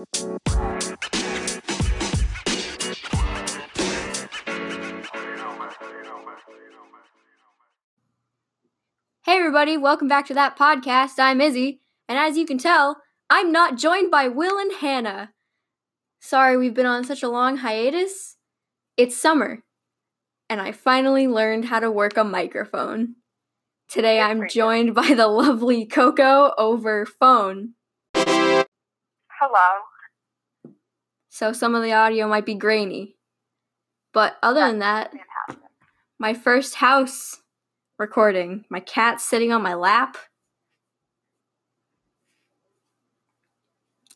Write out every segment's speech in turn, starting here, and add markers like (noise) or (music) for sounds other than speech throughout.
Hey, everybody, welcome back to that podcast. I'm Izzy, and as you can tell, I'm not joined by Will and Hannah. Sorry, we've been on such a long hiatus. It's summer, and I finally learned how to work a microphone. Today, I'm joined by the lovely Coco over phone, Hello. So some of the audio might be grainy. But other than that, Fantastic. my first house recording. My cat sitting on my lap.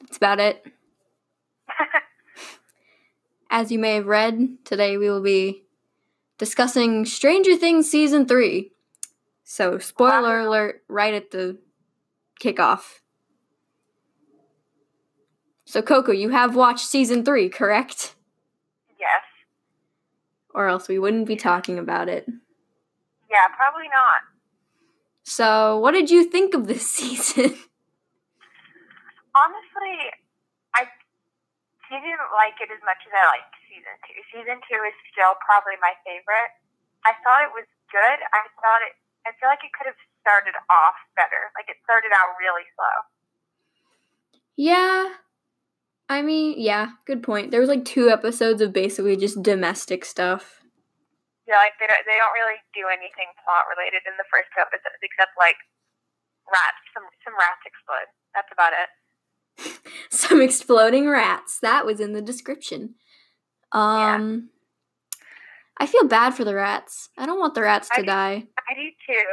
That's about it. (laughs) As you may have read, today we will be discussing Stranger Things Season 3. So, spoiler Wow. alert right at the kickoff. So, Coco, you have watched Season 3, correct? yes. Or else we wouldn't be talking about it. Yeah, probably not. So, what did you think of this (laughs) season? Honestly, I didn't like it as much as I liked season two. Season two is still probably my favorite. I thought it was good. I thought it. I feel like it could have started off better. Like it started out really slow. yeah. I mean, yeah, good point. There was like two episodes of basically just domestic stuff. Yeah, like they don't. They don't really do anything plot related in the first two episodes, except like rats. Some some rats explode. That's about it. (laughs) Some exploding rats. That was in the description. Um I feel bad for the rats. I don't want the rats to I do- die. I do too.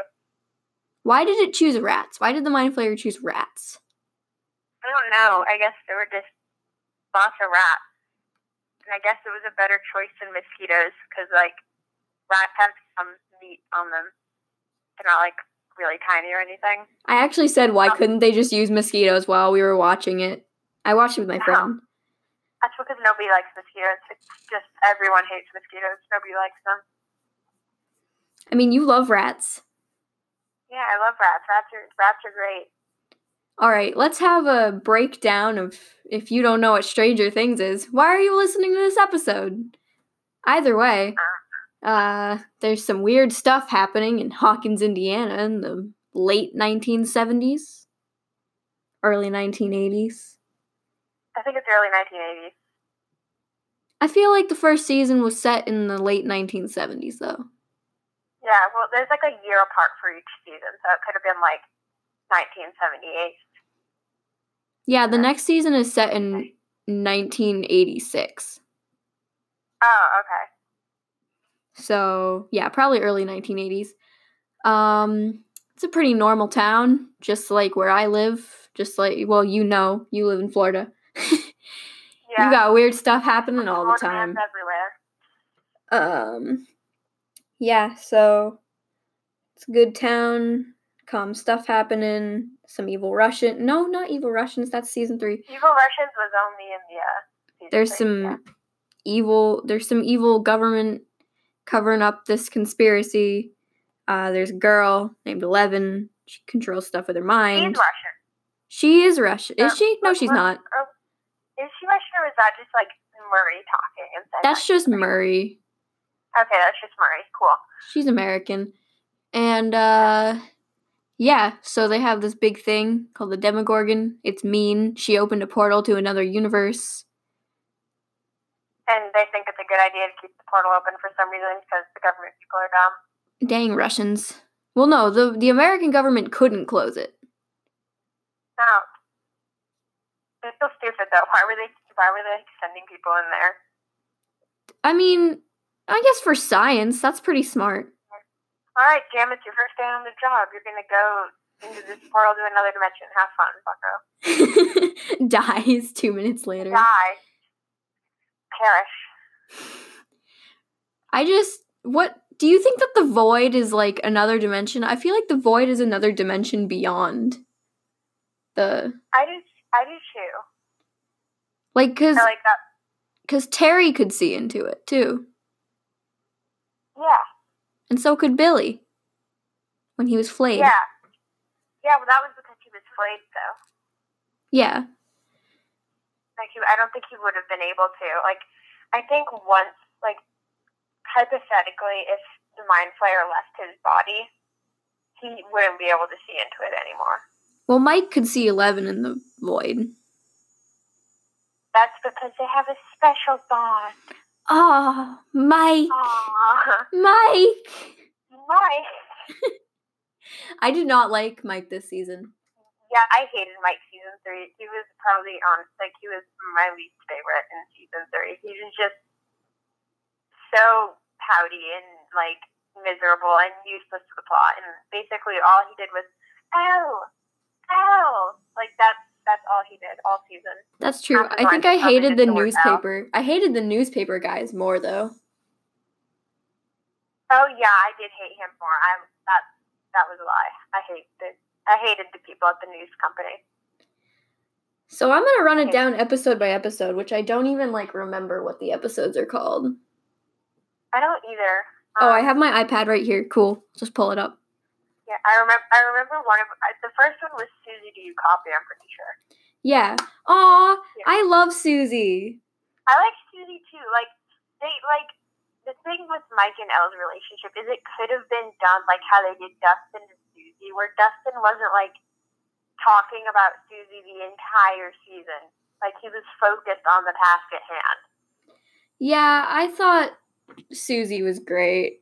Why did it choose rats? Why did the mind flayer choose rats? I don't know. I guess there were just lots of rats. And I guess it was a better choice than mosquitoes because, like, rats have some meat on them. They're not, like, really tiny or anything. I actually said why Oh. couldn't they just use mosquitoes while we were watching it? I watched it with my No. friend. That's because nobody likes mosquitoes. It's just everyone hates mosquitoes. Nobody likes them. I mean, you love rats. Yeah, I love rats. Rats are, rats are great. All right, let's have a breakdown of if you don't know what Stranger Things is. Why are you listening to this episode? Either way, uh, there's some weird stuff happening in Hawkins, Indiana in the late 1970s, early 1980s. I think it's early 1980s. I feel like the first season was set in the late 1970s, though. Yeah, well, there's, like, a year apart for each season, so it could have been, like, 1978. Yeah, the next season is set in 1986. Oh, okay. So, yeah, probably early 1980s. Um, it's a pretty normal town, just like where I live. Just like, well, you know, you live in Florida. (laughs) Yeah. You got weird stuff happening all the time. everywhere. Um, yeah, so it's a good town. Calm stuff happening. Some evil Russian. No, not evil Russians. That's season three. Evil Russians was only in the uh, There's three, some yeah. evil. There's some evil government covering up this conspiracy. Uh, there's a girl named Eleven. She controls stuff with her mind. She's. Russian. She is Russian. Is Uh, she? No, what- she's what- not. is she Russian or is that just like Murray talking? And That's just Murray. Okay, that's just Murray. Cool. She's American. And uh yeah, so they have this big thing called the Demogorgon. It's mean. She opened a portal to another universe. And they think it's a good idea to keep the portal open for some reason because the government people are dumb. Dang Russians. Well no, the the American government couldn't close it. No. They're so stupid though. Why were they why were they sending people in there? I mean, I guess for science, that's pretty smart. Alright, Jam, it's your first day on the job. You're gonna go into this portal to another dimension. Have fun, bucko. (laughs) Dies two minutes later. Die. Perish. I just what do you think that the void is like another dimension? I feel like the void is another dimension beyond the I do I do too. like cuz I like that cuz Terry could see into it too. yeah. And so could Billy when he was flayed. Yeah. Yeah, well, that was because he was flayed, though. Yeah. Like he. I don't think he would have been able to. Like, I think once, like, hypothetically, if the mind flayer left his body, he wouldn't be able to see into it anymore. Well, Mike could see Eleven in the void. That's because they have a special bond. Oh, Mike. Aww. Mike. Mike. (laughs) I did not like Mike this season. Yeah, I hated Mike season three. He was probably on like he was my least favorite in season three. He was just so pouty and like miserable and useless to the plot. And basically, all he did was, oh, oh, Like that's that's all he did all season. That's true. I think I hated the the work out. newspaper. I hated the newspaper guys more though. Oh yeah, I did hate him more. I that that was a lie. I hate the I hated the people at the news company. So I'm gonna run it down episode by episode, which I don't even like remember what the episodes are called. I don't either. Oh, I Um, have my iPad right here. Cool. Just pull it up. Yeah, I remember. I remember one of I- the first one was Suzie. Do you copy? I'm pretty sure. Yeah. Aw, Yeah. I love Suzie. I like Suzie too. Like they like the thing with Mike and Elle's relationship is it could have been done like how they did Dustin and Suzie, where Dustin wasn't like talking about Suzie the entire season. Like he was focused on the task at hand. Yeah, I thought Suzie was great.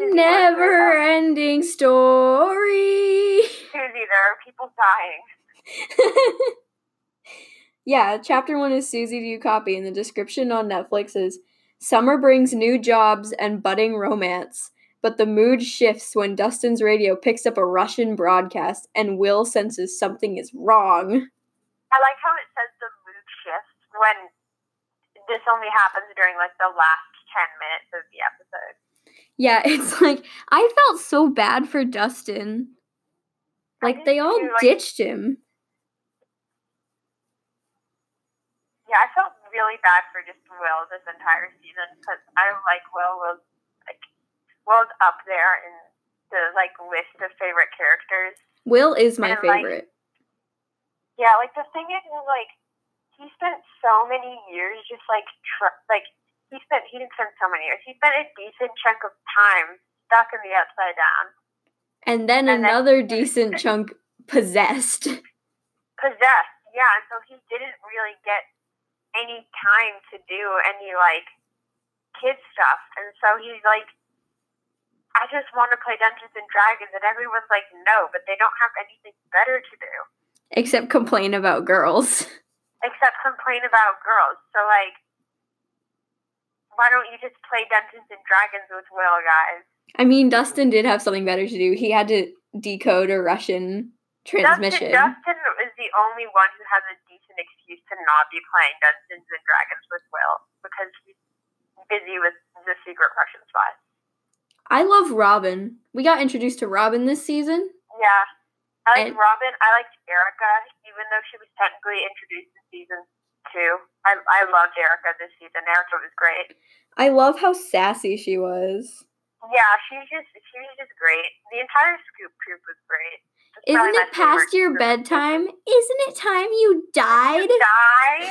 Never ending story. Suzie, there are people dying. (laughs) yeah, chapter one is Suzie Do You Copy, and the description on Netflix is Summer brings new jobs and budding romance, but the mood shifts when Dustin's radio picks up a Russian broadcast and Will senses something is wrong. I like how it says the mood shifts when this only happens during like the last ten minutes of the episode. Yeah, (laughs) it's like I felt so bad for Dustin. Like they all too, like- ditched him. Yeah, I felt really bad for just Will this entire season because I like Will. Will like Will's up there in the like list of favorite characters. Will is my And, like, favorite. Yeah, like the thing is, is like he spent so many years just like tr- like he spent he didn't spend so many years. He spent a decent chunk of time stuck in the upside down, And then and then- another decent (laughs) chunk possessed. possessed. Yeah, and so he didn't really get any time to do any like kid stuff, and so he's like, I just want to play Dungeons and Dragons, and everyone's like, no, but they don't have anything better to do Except complain about girls. (laughs) except complain about girls. So like, why don't you just play Dungeons and Dragons with Will, guys? I mean, Dustin did have something better to do. He had to decode a Russian transmission. Dustin, Dustin is the only one who has a decent excuse to not be playing Dungeons and Dragons with Will because he's busy with the secret Russian spy. I love Robin. We got introduced to Robin this season. Yeah. I like Robin. I liked Erica, even though she was technically introduced in season two. I, I loved Erica this season. Erica was great. I love how sassy she was. Yeah, she's just she was just great. The entire Scoop Troop was great. Probably Isn't it past your group. bedtime? Isn't it time you (laughs) died? You died? (laughs)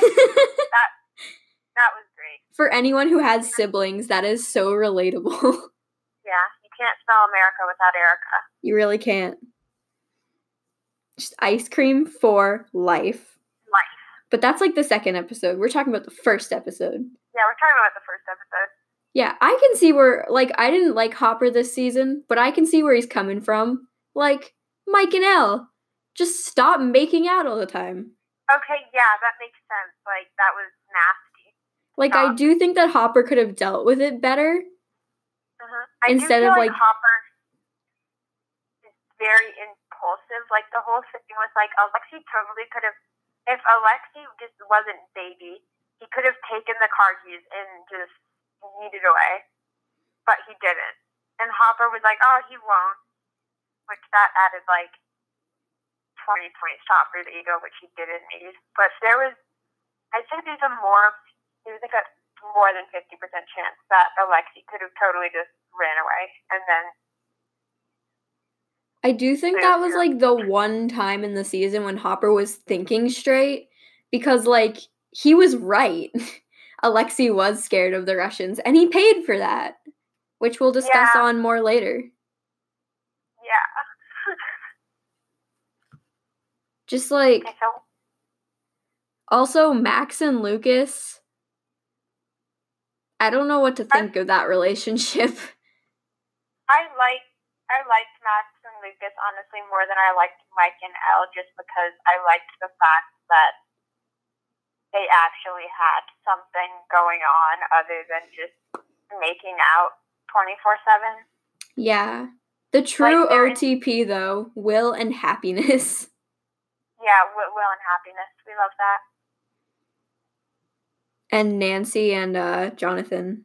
that was great. For anyone who has siblings, that is so relatable. (laughs) Yeah, you can't spell America without Erica. you really can't. Just ice cream for life. But that's like the second episode. We're talking about the first episode. Yeah, we're talking about the first episode. Yeah, I can see where like I didn't like Hopper this season, but I can see where he's coming from. Like Mike and Elle, just stop making out all the time. Okay, yeah, that makes sense. Like that was nasty. Like I do think that Hopper could have dealt with it better. Uh-huh. I Instead do of, feel like- Hopper is very impulsive. Like the whole thing was like Alexei totally could have. If Alexei just wasn't baby, he could have taken the car keys and just yeeted away, but he didn't. And Hopper was like, "Oh, he won't," which that added like twenty points to Hopper's ego, which he didn't need. But there was, I'd say there's a more, there's like a more than 50% chance that Alexei could have totally just ran away. And then, I do think that was like the one time in the season when Hopper was thinking straight because like he was right. (laughs) Alexei was scared of the Russians, and he paid for that, which we'll discuss Yeah. on more later. Yeah. Just like also Max and Lucas. I don't know what to think of that relationship. (laughs) I like I and Lucas honestly more than I liked Mike and Elle just because I liked the fact that they actually had something going on other than just making out twenty four seven. Yeah. The true they're OTP though, will and happiness. (laughs) Yeah, wi- will and happiness. We love that. And Nancy and uh Jonathan.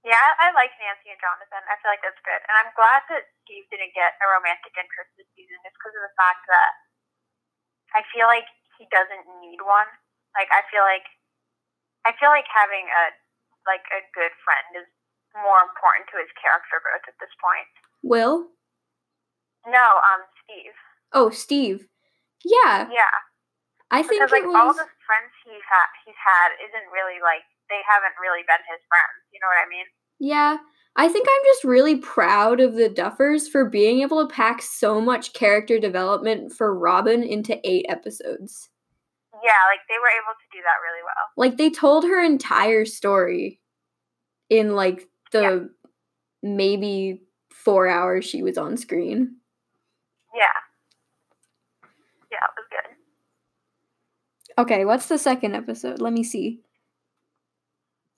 Yeah, I, like Nancy and Jonathan. I feel like that's good, and I'm glad that Steve didn't get a romantic interest this season, just because of the fact that I feel like he doesn't need one. Like I feel like I feel like having a like a good friend is more important to his character growth at this point. Will? No, um, Steve. Oh, Steve. Yeah. Yeah, I think because like it all the friends he's had he's had isn't really like they haven't really been his friends. You know what I mean? Yeah. I think I'm just really proud of the Duffers for being able to pack so much character development for Robin into 8 episodes. Yeah, like they were able to do that really well. Like they told her entire story in like the maybe 4 hours she was on screen. Yeah. Yeah, it was good. Okay, what's the second episode? Let me see.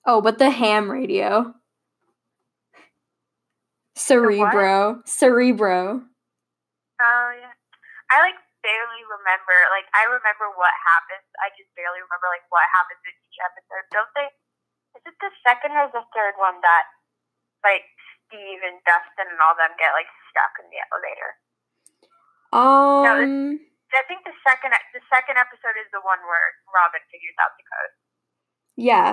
Oh, but the ham radio. Cerebro. Cerebro. Oh yeah. I like barely remember. Like I remember what happens. I just barely remember like what happens in each episode. Don't they? Is it the second or the third one that like Steve and Dustin and all them get like stuck in the elevator? Um I think the second the second episode is the one where Robin figures out the code. yeah.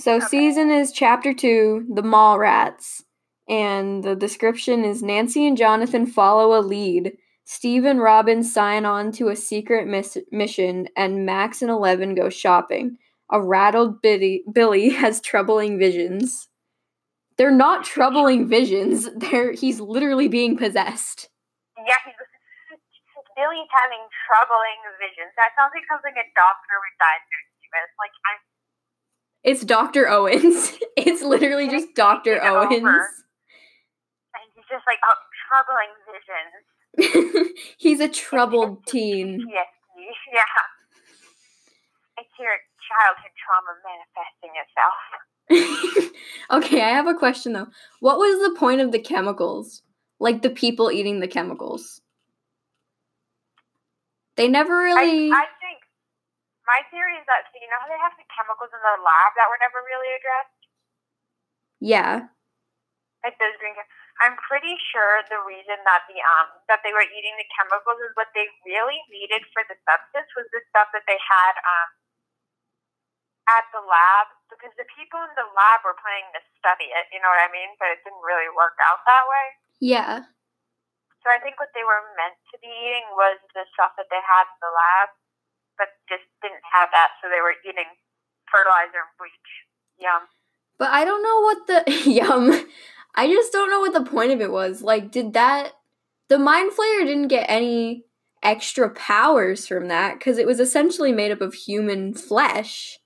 So Okay. season is chapter 2, The Mall Rats. And the description is Nancy and Jonathan follow a lead. Steve and Robin sign on to a secret miss- mission, and Max and Eleven go shopping. A rattled Billy, Billy (laughs) has troubling visions. They're not troubling visions. (laughs) They're he's literally being possessed. Yeah, Billy's having troubling visions. That sounds like something a doctor would diagnose you with. Like I'm It's Dr. Owens. (laughs) It's literally just Dr. It over. Owens. and he's just like oh troubling visions. (laughs) he's a troubled (laughs) teen. PTSD. Yeah. It's your childhood trauma manifesting itself. okay, I have a question though. What was the point of the chemicals? Like the people eating the chemicals? They never really. I, I my theory is that so you know how they have the chemicals in the lab that were never really addressed, yeah. like those green. I'm pretty sure the reason that the um that they were eating the chemicals is what they really needed for the substance was the stuff that they had um at the lab because the people in the lab were planning to study it. You know what I mean? But it didn't really work out that way. Yeah. So I think what they were meant to be eating was the stuff that they had in the lab, but just didn't have that, so they were eating fertilizer and bleach. Yum. But I don't know what the (laughs) yum. I just don't know what the point of it was. Like, did that the mind flayer didn't get any extra powers from that because it was essentially made up of human flesh.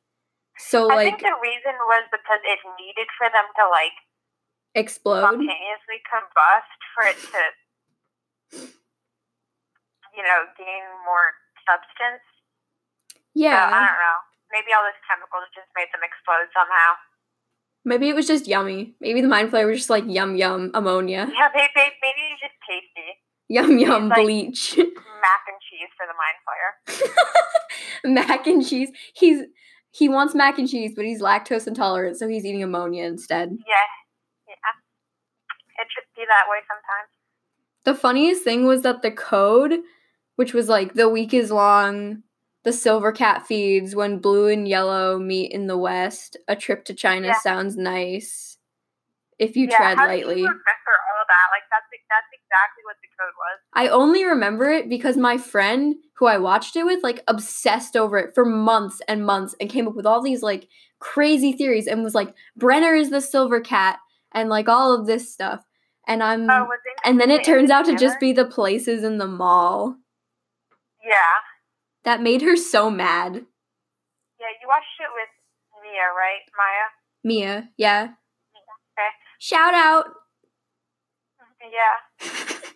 So I like think the reason was because it needed for them to like explode. spontaneously combust for it to, you know, gain more substance. So, I don't know. Maybe all those chemicals just made them explode somehow. Maybe it was just yummy. Maybe the mind flayer was just like yum yum ammonia. Yeah, maybe, maybe it's just tasty. Yum yum like- bleach. Mac and cheese for the mind flayer. (laughs) mac and cheese. He's he wants mac and cheese, but he's lactose intolerant, so he's eating ammonia instead. Yeah, yeah. It should be that way sometimes. The funniest thing was that the code, which was like the week is long, the silver cat feeds when blue and yellow meet in the west. A trip to China Yeah. sounds nice. If you yeah, tread how lightly. do you remember all that? Like that's that's exactly what the code was. I only remember it because my friend who I watched it with like obsessed over it for months and months and came up with all these like crazy theories and was like Brenner is the silver cat and like all of this stuff. And I'm Oh, and then it turns out to just be the places in the mall. Yeah. That made her so mad. Yeah, you watched it with Mia, right? Maya? Mia, yeah. Okay. Shout out. Yeah. (laughs)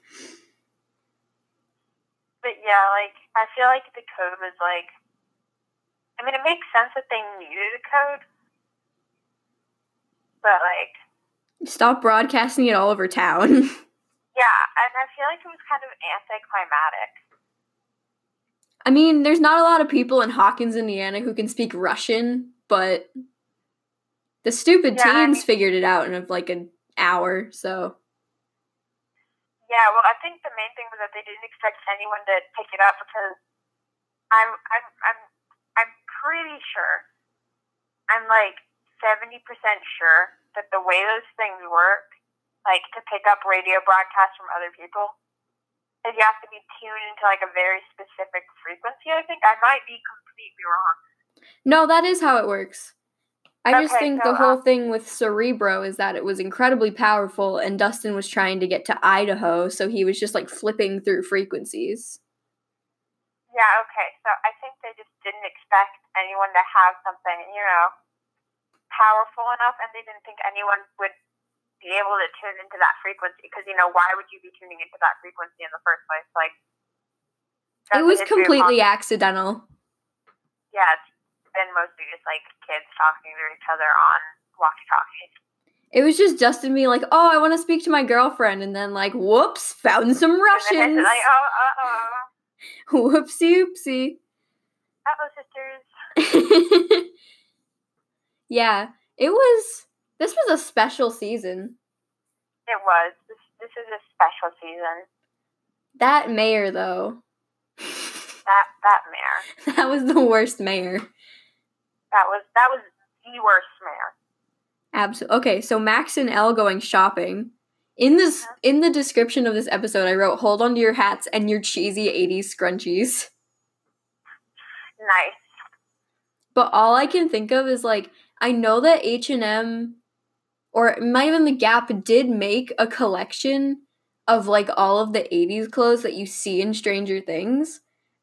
But yeah, like, I feel like the code was like, I mean, it makes sense that they needed a code. But like, Stop broadcasting it all over town. (laughs) yeah, and I feel like it was kind of anticlimactic. I mean, there's not a lot of people in Hawkins, Indiana who can speak Russian, but the stupid Yeah, I teens mean- figured it out in like an hour, so. Yeah, well, I think the main thing was that they didn't expect anyone to pick it up because I'm I'm I'm I'm pretty sure I'm like seventy percent sure that the way those things work, like to pick up radio broadcasts from other people, is you have to be tuned into like a very specific frequency. I think I might be completely wrong. no, that is how it works. I just Okay, think so, the whole uh, thing with Cerebro is that it was incredibly powerful, and Dustin was trying to get to Idaho, so he was just like flipping through frequencies. Yeah, okay. So I think they just didn't expect anyone to have something, you know, powerful enough, and they didn't think anyone would be able to tune into that frequency. Because, you know, why would you be tuning into that frequency in the first place? Like, It was the history of completely accidental. Yeah, it's been mostly just like kids talking to each other on walkie talkies. It was just Dustin being like, "Oh, I want to speak to my girlfriend," and then like, "Whoops, found some Russians." like, oh, uh oh, (laughs) Whoopsie oopsie. oh, sisters. (laughs) yeah, it was. This was a special season. It was. This, this is a special season. That mayor, though, That that mayor. (laughs) that was the worst mayor. That was that was the worst mayor. Absolutely. Okay, so Max and Elle going shopping. In this, mm-hmm. in the description of this episode, I wrote, "Hold on to your hats and your cheesy '80s scrunchies." Nice. But all I can think of is like I know that H and M or it might have been the Gap did make a collection of like all of the '80s clothes that you see in Stranger Things,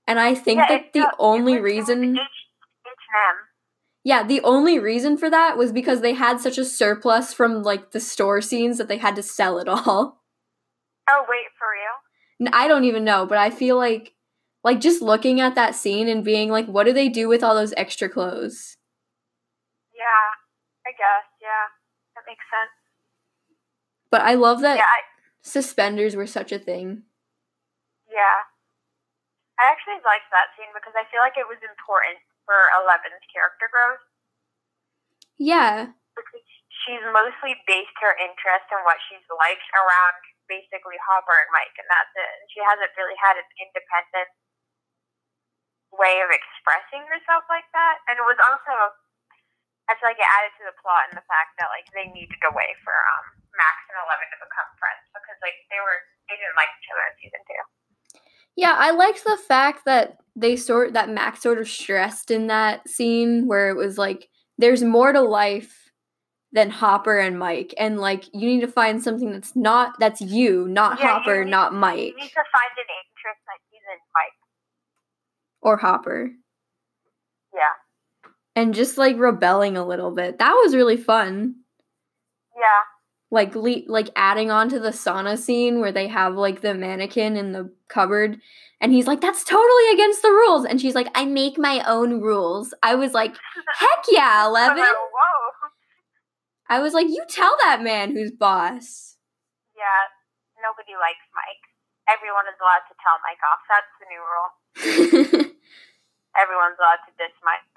and I think Yeah, that the not- only reason, H H&M. yeah, the only reason for that was because they had such a surplus from like the store scenes that they had to sell it all. Oh wait, for real? I don't even know, but I feel like like just looking at that scene and being like, what do they do with all those extra clothes? Yeah, I guess. Makes sense. But I love that Yeah, I, suspenders were such a thing. yeah. I actually liked that scene because I feel like it was important for Eleven's character growth Yeah. because she's mostly based her interest in what she's liked around basically Hopper and Mike, and that's it. And she hasn't really had an independent way of expressing herself like that. And it was also, I feel like it added to the plot and the fact that like they needed a way for um Max and Eleven to become friends because like they were they didn't like each other in season two. Yeah, I liked the fact that they sort that Max sort of stressed in that scene where it was like there's more to life than Hopper and Mike and like you need to find something that's not that's you, not Yeah, you Hopper, need- not You need to find an interest that isn't Mike. or Hopper. And just like rebelling a little bit. That was really fun. Yeah. Like le- like adding on to the sauna scene where they have like the mannequin in the cupboard and he's like that's totally against the rules and she's like I make my own rules. I was like (laughs) heck yeah, oh, I 11. like, whoa. I was like, you tell that man who's boss. Yeah. Nobody likes Mike. Everyone is allowed to tell Mike off. That's the new rule. (laughs) Everyone's allowed to diss Mike.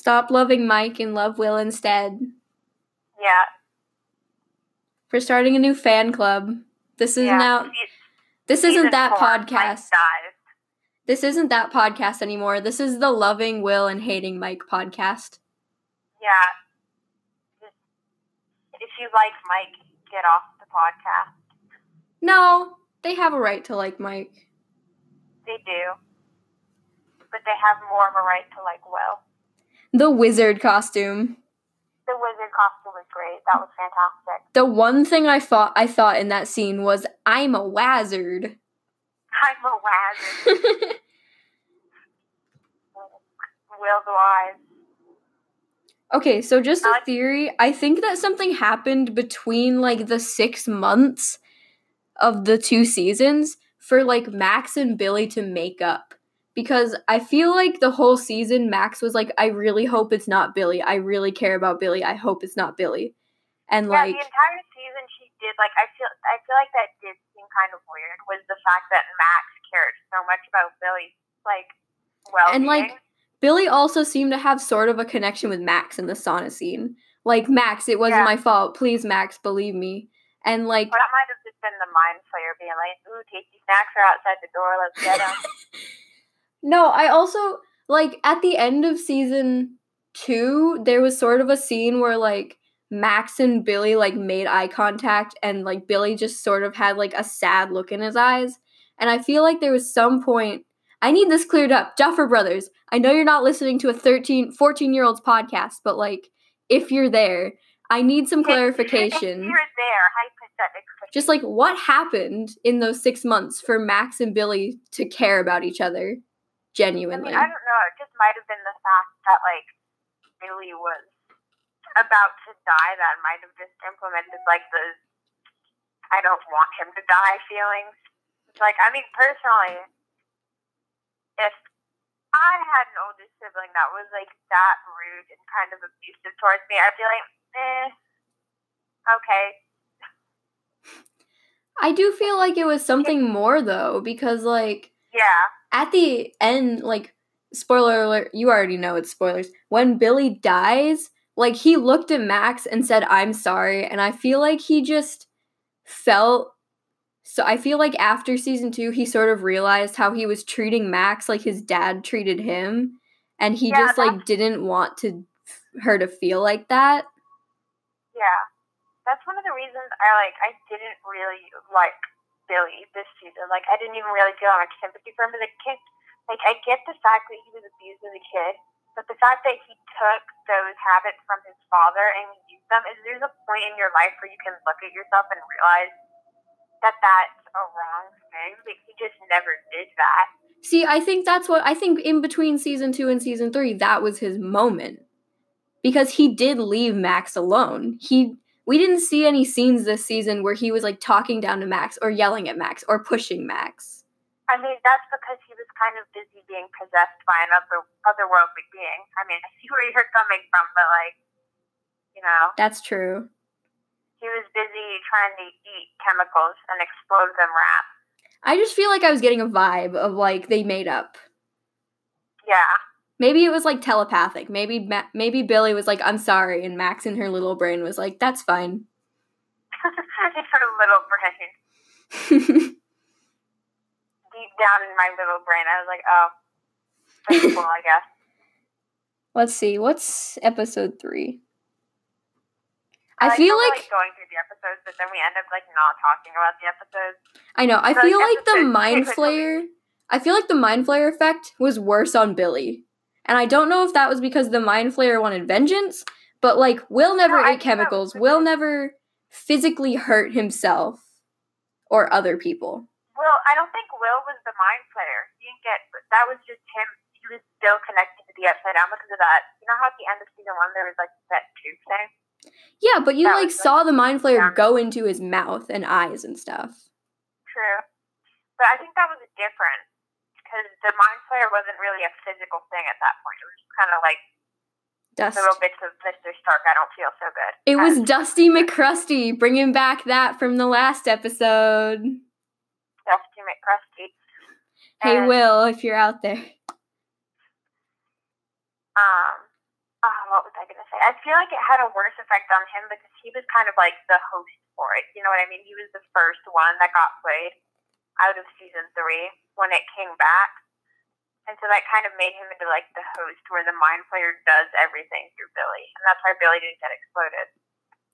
Stop loving Mike and love Will instead. Yeah. For starting a new fan club. This is yeah. now this season isn't that four, podcast. This isn't that podcast anymore. This is the loving Will and hating Mike podcast. Yeah. If you like Mike, get off the podcast. No. they have a right to like Mike. They do. But they have more of a right to like Will. The wizard costume. The wizard costume was great. That was fantastic. The one thing I thought I thought in that scene was I'm a wizard. (laughs) I'm a wizard. (laughs) Will's wise. Okay, so just a theory. I think that something happened between like the six months of the two seasons for like Max and Billy to make up. Because I feel like the whole season, Max was like, I really hope it's not Billy. I really care about Billy. I hope it's not Billy. And Yeah, like, the entire season she did like I feel I feel like that did seem kind of weird was the fact that Max cared so much about Billy like well And, like, Billy also seemed to have sort of a connection with Max in the sauna scene. Like, Max, it wasn't Yeah. my fault. Please, Max, believe me. And like, But that might have just been the mind flayer being like, Ooh, tasty snacks are outside the door, let's get them. (laughs) No, I also like at the end of season two, there was sort of a scene where like Max and Billy like made eye contact and like Billy just sort of had like a sad look in his eyes. And I feel like there was some point I need this cleared up. Duffer Brothers, I know you're not listening to a 13, 14 year old's podcast, but like if you're there, I need some clarification. If you're there, hypothetically. Just like what happened in those six months for Max and Billy to care about each other I genuinely. mean, I don't know. It just might have been the fact that like Billy was about to die. That might have just implemented like the I don't want him to die feelings. Like, I mean, personally, if I had an older sibling that was like that rude and kind of abusive towards me, I'd be like, eh, okay. I do feel like it was something more though, because like Yeah. At the end, like spoiler alert, you already know it's spoilers. When Billy dies, like he looked at Max and said, I'm sorry, and I feel like he just felt so I feel like after season two, he sort of realized how he was treating Max like his dad treated him, and he Yeah, just like didn't want to her to feel like that. Yeah. That's one of the reasons I like I didn't really like Billy this season. Like I didn't even really feel much sympathy for him as a kid. Like I get the fact that he was abused as a kid, but the fact that he took those habits from his father and used them is there's a point in your life where you can look at yourself and realize that that's a wrong thing, Like he just never did that. See, I think that's what I think in between season two and season three, that was his moment. Because he did leave Max alone. He we didn't see any scenes this season where he was like talking down to Max or yelling at Max or pushing Max. I mean, that's because he was kind of busy being possessed by another otherworldly being. I mean, I see where you're coming from, but like, you know, That's true. he was busy trying to eat chemicals and explode them rats. I just feel like I was getting a vibe of like they made up. Yeah. Maybe it was like telepathic. Maybe Ma- maybe Billy was like, "I'm sorry," and Max in her little brain was like, "That's fine." (laughs) Her little brain. (laughs) Deep down in my little brain, I was like, oh, that's cool, I guess. (laughs) Let's see. What's episode three? I like feel we're, like going through the episodes, but then we end up like not talking about the episodes. I know. I feel feel like like the mind flayer. I feel like the mind flayer effect was worse on Billy, and I don't know if that was because the mind flayer wanted vengeance, but like Will never No, ate chemicals. Will never physically hurt himself or other people. Well, I don't think Will was the mind flayer. He didn't get, that was just him. He was still connected to the upside down because of that. You know how at the end of season one there was like that tube thing? Yeah, but you That like was saw the mind flayer go into his mouth and eyes and stuff. True. But I think that was different because the mind flayer wasn't really a physical thing at that point. It was just kind of like Dust. little bits of Mr. Stark. I don't feel so good. It was Dusty McCrusty bringing back that from the last episode. Dusty McCrusty. Hey, And, Will, if you're out there. Um, oh, what was I going to say? I feel like it had a worse effect on him because he was kind of like the host for it. You know what I mean? He was the first one that got flayed out of season three when it came back. And so that kind of made him into like the host where the mind flayer does everything through Billy. And that's why Billy didn't get exploded.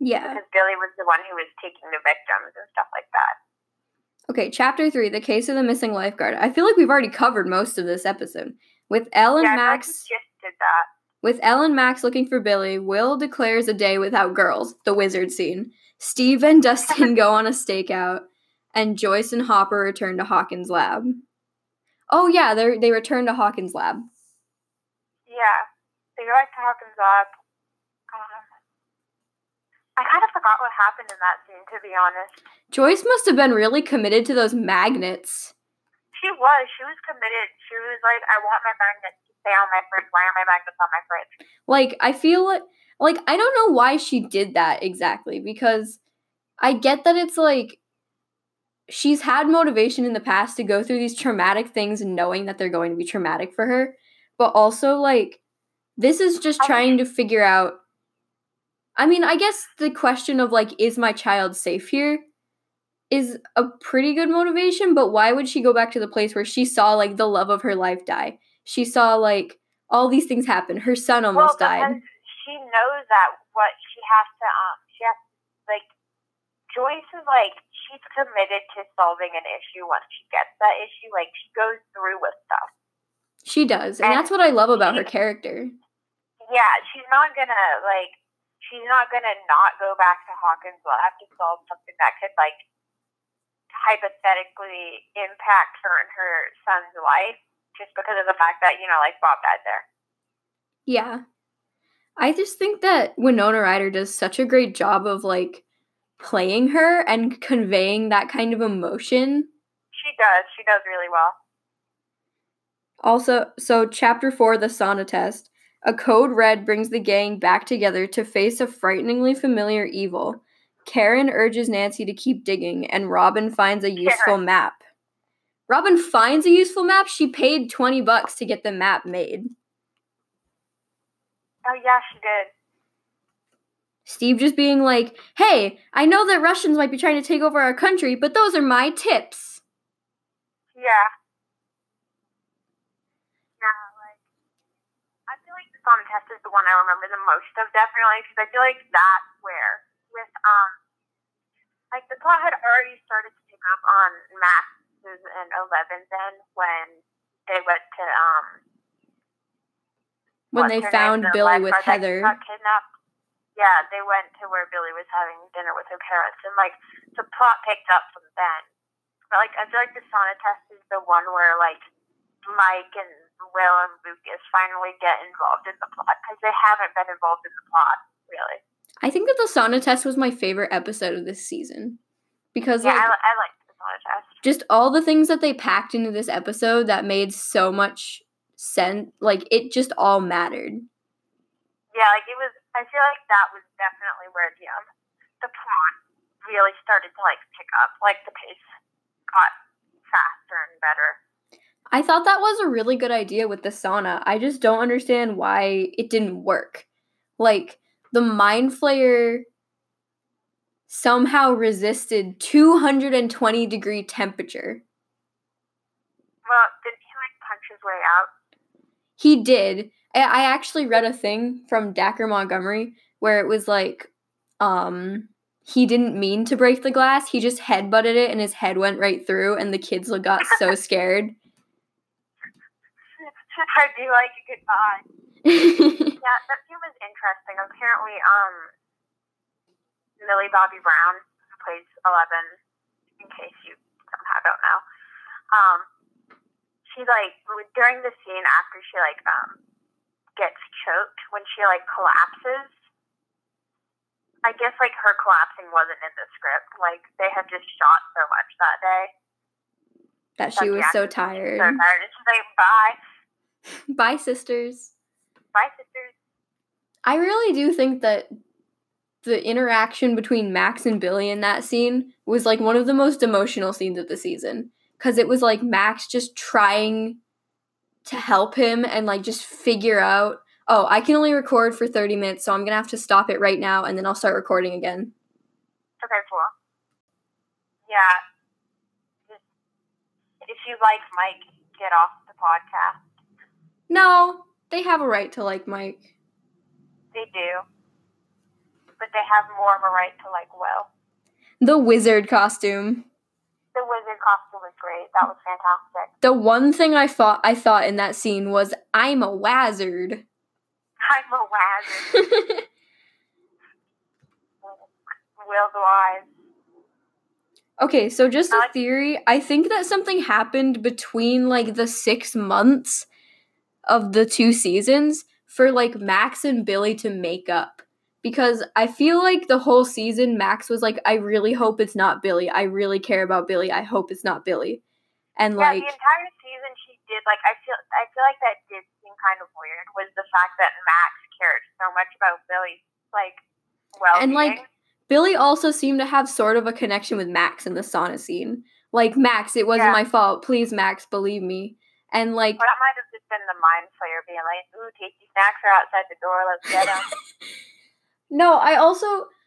Yeah. Because Billy was the one who was taking the victims and stuff like that. Okay, chapter three, the case of the missing lifeguard. I feel like we've already covered most of this episode. With Ellen yeah, I feel like Max just did that. with Ellen Max looking for Billy, Will declares a day without girls, the wizard scene. Steve and Dustin (laughs) go on a stakeout, and Joyce and Hopper return to Hawkins' lab. Oh yeah, they they return to Hawkins' lab. Yeah, they go back to Hawkins' lab. Um, I kind of forgot what happened in that scene, to be honest. Joyce must have been really committed to those magnets. She was. She was committed. She was like, I want my magnets to stay on my fridge. Why are my magnets on my fridge? Like I feel like like I don't know why she did that exactly because I get that it's like she's had motivation in the past to go through these traumatic things knowing that they're going to be traumatic for her, but also like this is just trying to figure out I mean, I guess the question of like is my child safe here is a pretty good motivation, but why would she go back to the place where she saw like the love of her life die? She saw like all these things happen. Her son almost well, died. she knows that what she has to, um, she has like Joyce is like she's committed to solving an issue once she gets that issue. Like she goes through with stuff. She does, and And that's what I love about her character. Yeah, she's not gonna like she's not gonna not go back to Hawkins lab to solve something that could like hypothetically impact her and her son's life just because of the fact that, you know, like Bob died there. Yeah. I just think that Winona Ryder does such a great job of like playing her and conveying that kind of emotion. She does. She does really well. Also, so chapter 4, the sauna test. A code red brings the gang back together to face a frighteningly familiar evil. Karen urges Nancy to keep digging, and Robin finds a useful map. Robin finds a useful map? She paid 20 bucks to get the map made. Oh yeah, she did. Steve just being like, hey, I know that Russians might be trying to take over our country, but those are my tips. Yeah. Yeah, like I feel like the sauna test is the one I remember the most of, definitely, because I feel like that's where with um like the plot had already started to pick up on Max's and Eleven's then when they went to um When they found Billy with Heather. got kidnapped. Yeah, they went to where Billy was having dinner with her parents, and like the plot picked up from then. But like I feel like the sauna test is the one where like Mike and Will and Lucas finally get involved in the plot because they haven't been involved in the plot really. I think that the sauna test was my favorite episode of this season. Because Yeah, like I, I like the sauna test. just all the things that they packed into this episode that made so much sense like it just all mattered. Yeah, like it was. I feel like that was definitely where the um the plot really started to like pick up. Like the pace got faster and better. I thought that was a really good idea with the sauna. I just don't understand why it didn't work. Like the mind flayer somehow resisted 220 degree temperature. Well, didn't he like punch his way out? He did. I actually read a thing from Dacre Montgomery where it was like, um, he didn't mean to break the glass. He just headbutted it and his head went right through, and the kids got so (laughs) scared. I do like a good thought. (laughs) Yeah, that scene was interesting. Apparently, um, Millie Bobby Brown, who plays Eleven, in case you somehow don't know, um, she like during the scene after she like um gets choked when she like collapses. I guess like her collapsing wasn't in the script. Like they had just shot so much that day. that she was so tired. So tired. And she's like, "Bye, (laughs) Bye, sisters. bye, sisters." I really do think that the interaction between Max and Billy in that scene was like one of the most emotional scenes of the season. Because it was like Max just trying to help him and like just figure out, oh, I can only record for 30 minutes, so I'm going to have to stop it right now and then I'll start recording again. Okay, cool. Yeah. If you like Mike, get off the podcast. No, they have a right to like Mike. They do. But they have more of a right to like Will. The wizard costume. The wizard costume was great. That was fantastic. The one thing I thought I thought in that scene was I'm a wizard. (laughs) I'm a wizard. (laughs) Will the wise. Okay, so just a theory. I think that something happened between like the six months of the two seasons for like Max and Billy to make up. Because I feel like the whole season, Max was like, I really hope it's not Billy. I really care about Billy. I hope it's not Billy. And Yeah, like, the entire season she did like I feel I feel like that did seem kind of weird was the fact that Max cared so much about Billy. like well And, like, Billy also seemed to have sort of a connection with Max in the sauna scene. Like, Max, it wasn't Yeah. my fault. Please, Max, believe me. And like, Well, that might have just been the mind flayer being like, "Ooh, tasty snacks are outside the door. Let's get them." (laughs) No, I also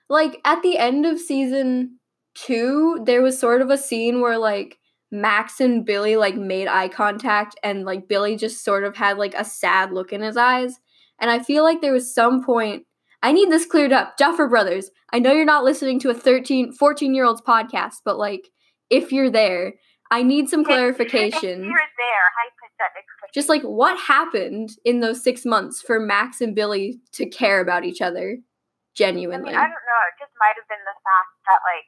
like at the end of season two, there was sort of a scene where like Max and Billy like made eye contact and like Billy just sort of had like a sad look in his eyes. And I feel like there was some point I need this cleared up. Duffer Brothers, I know you're not listening to a 13, 14 year old's podcast, but like if you're there, I need some If clarification. you're there, hypothetically. Just like what happened in those six months for Max and Billy to care about each other I genuinely. mean, I don't know. It just might have been the fact that like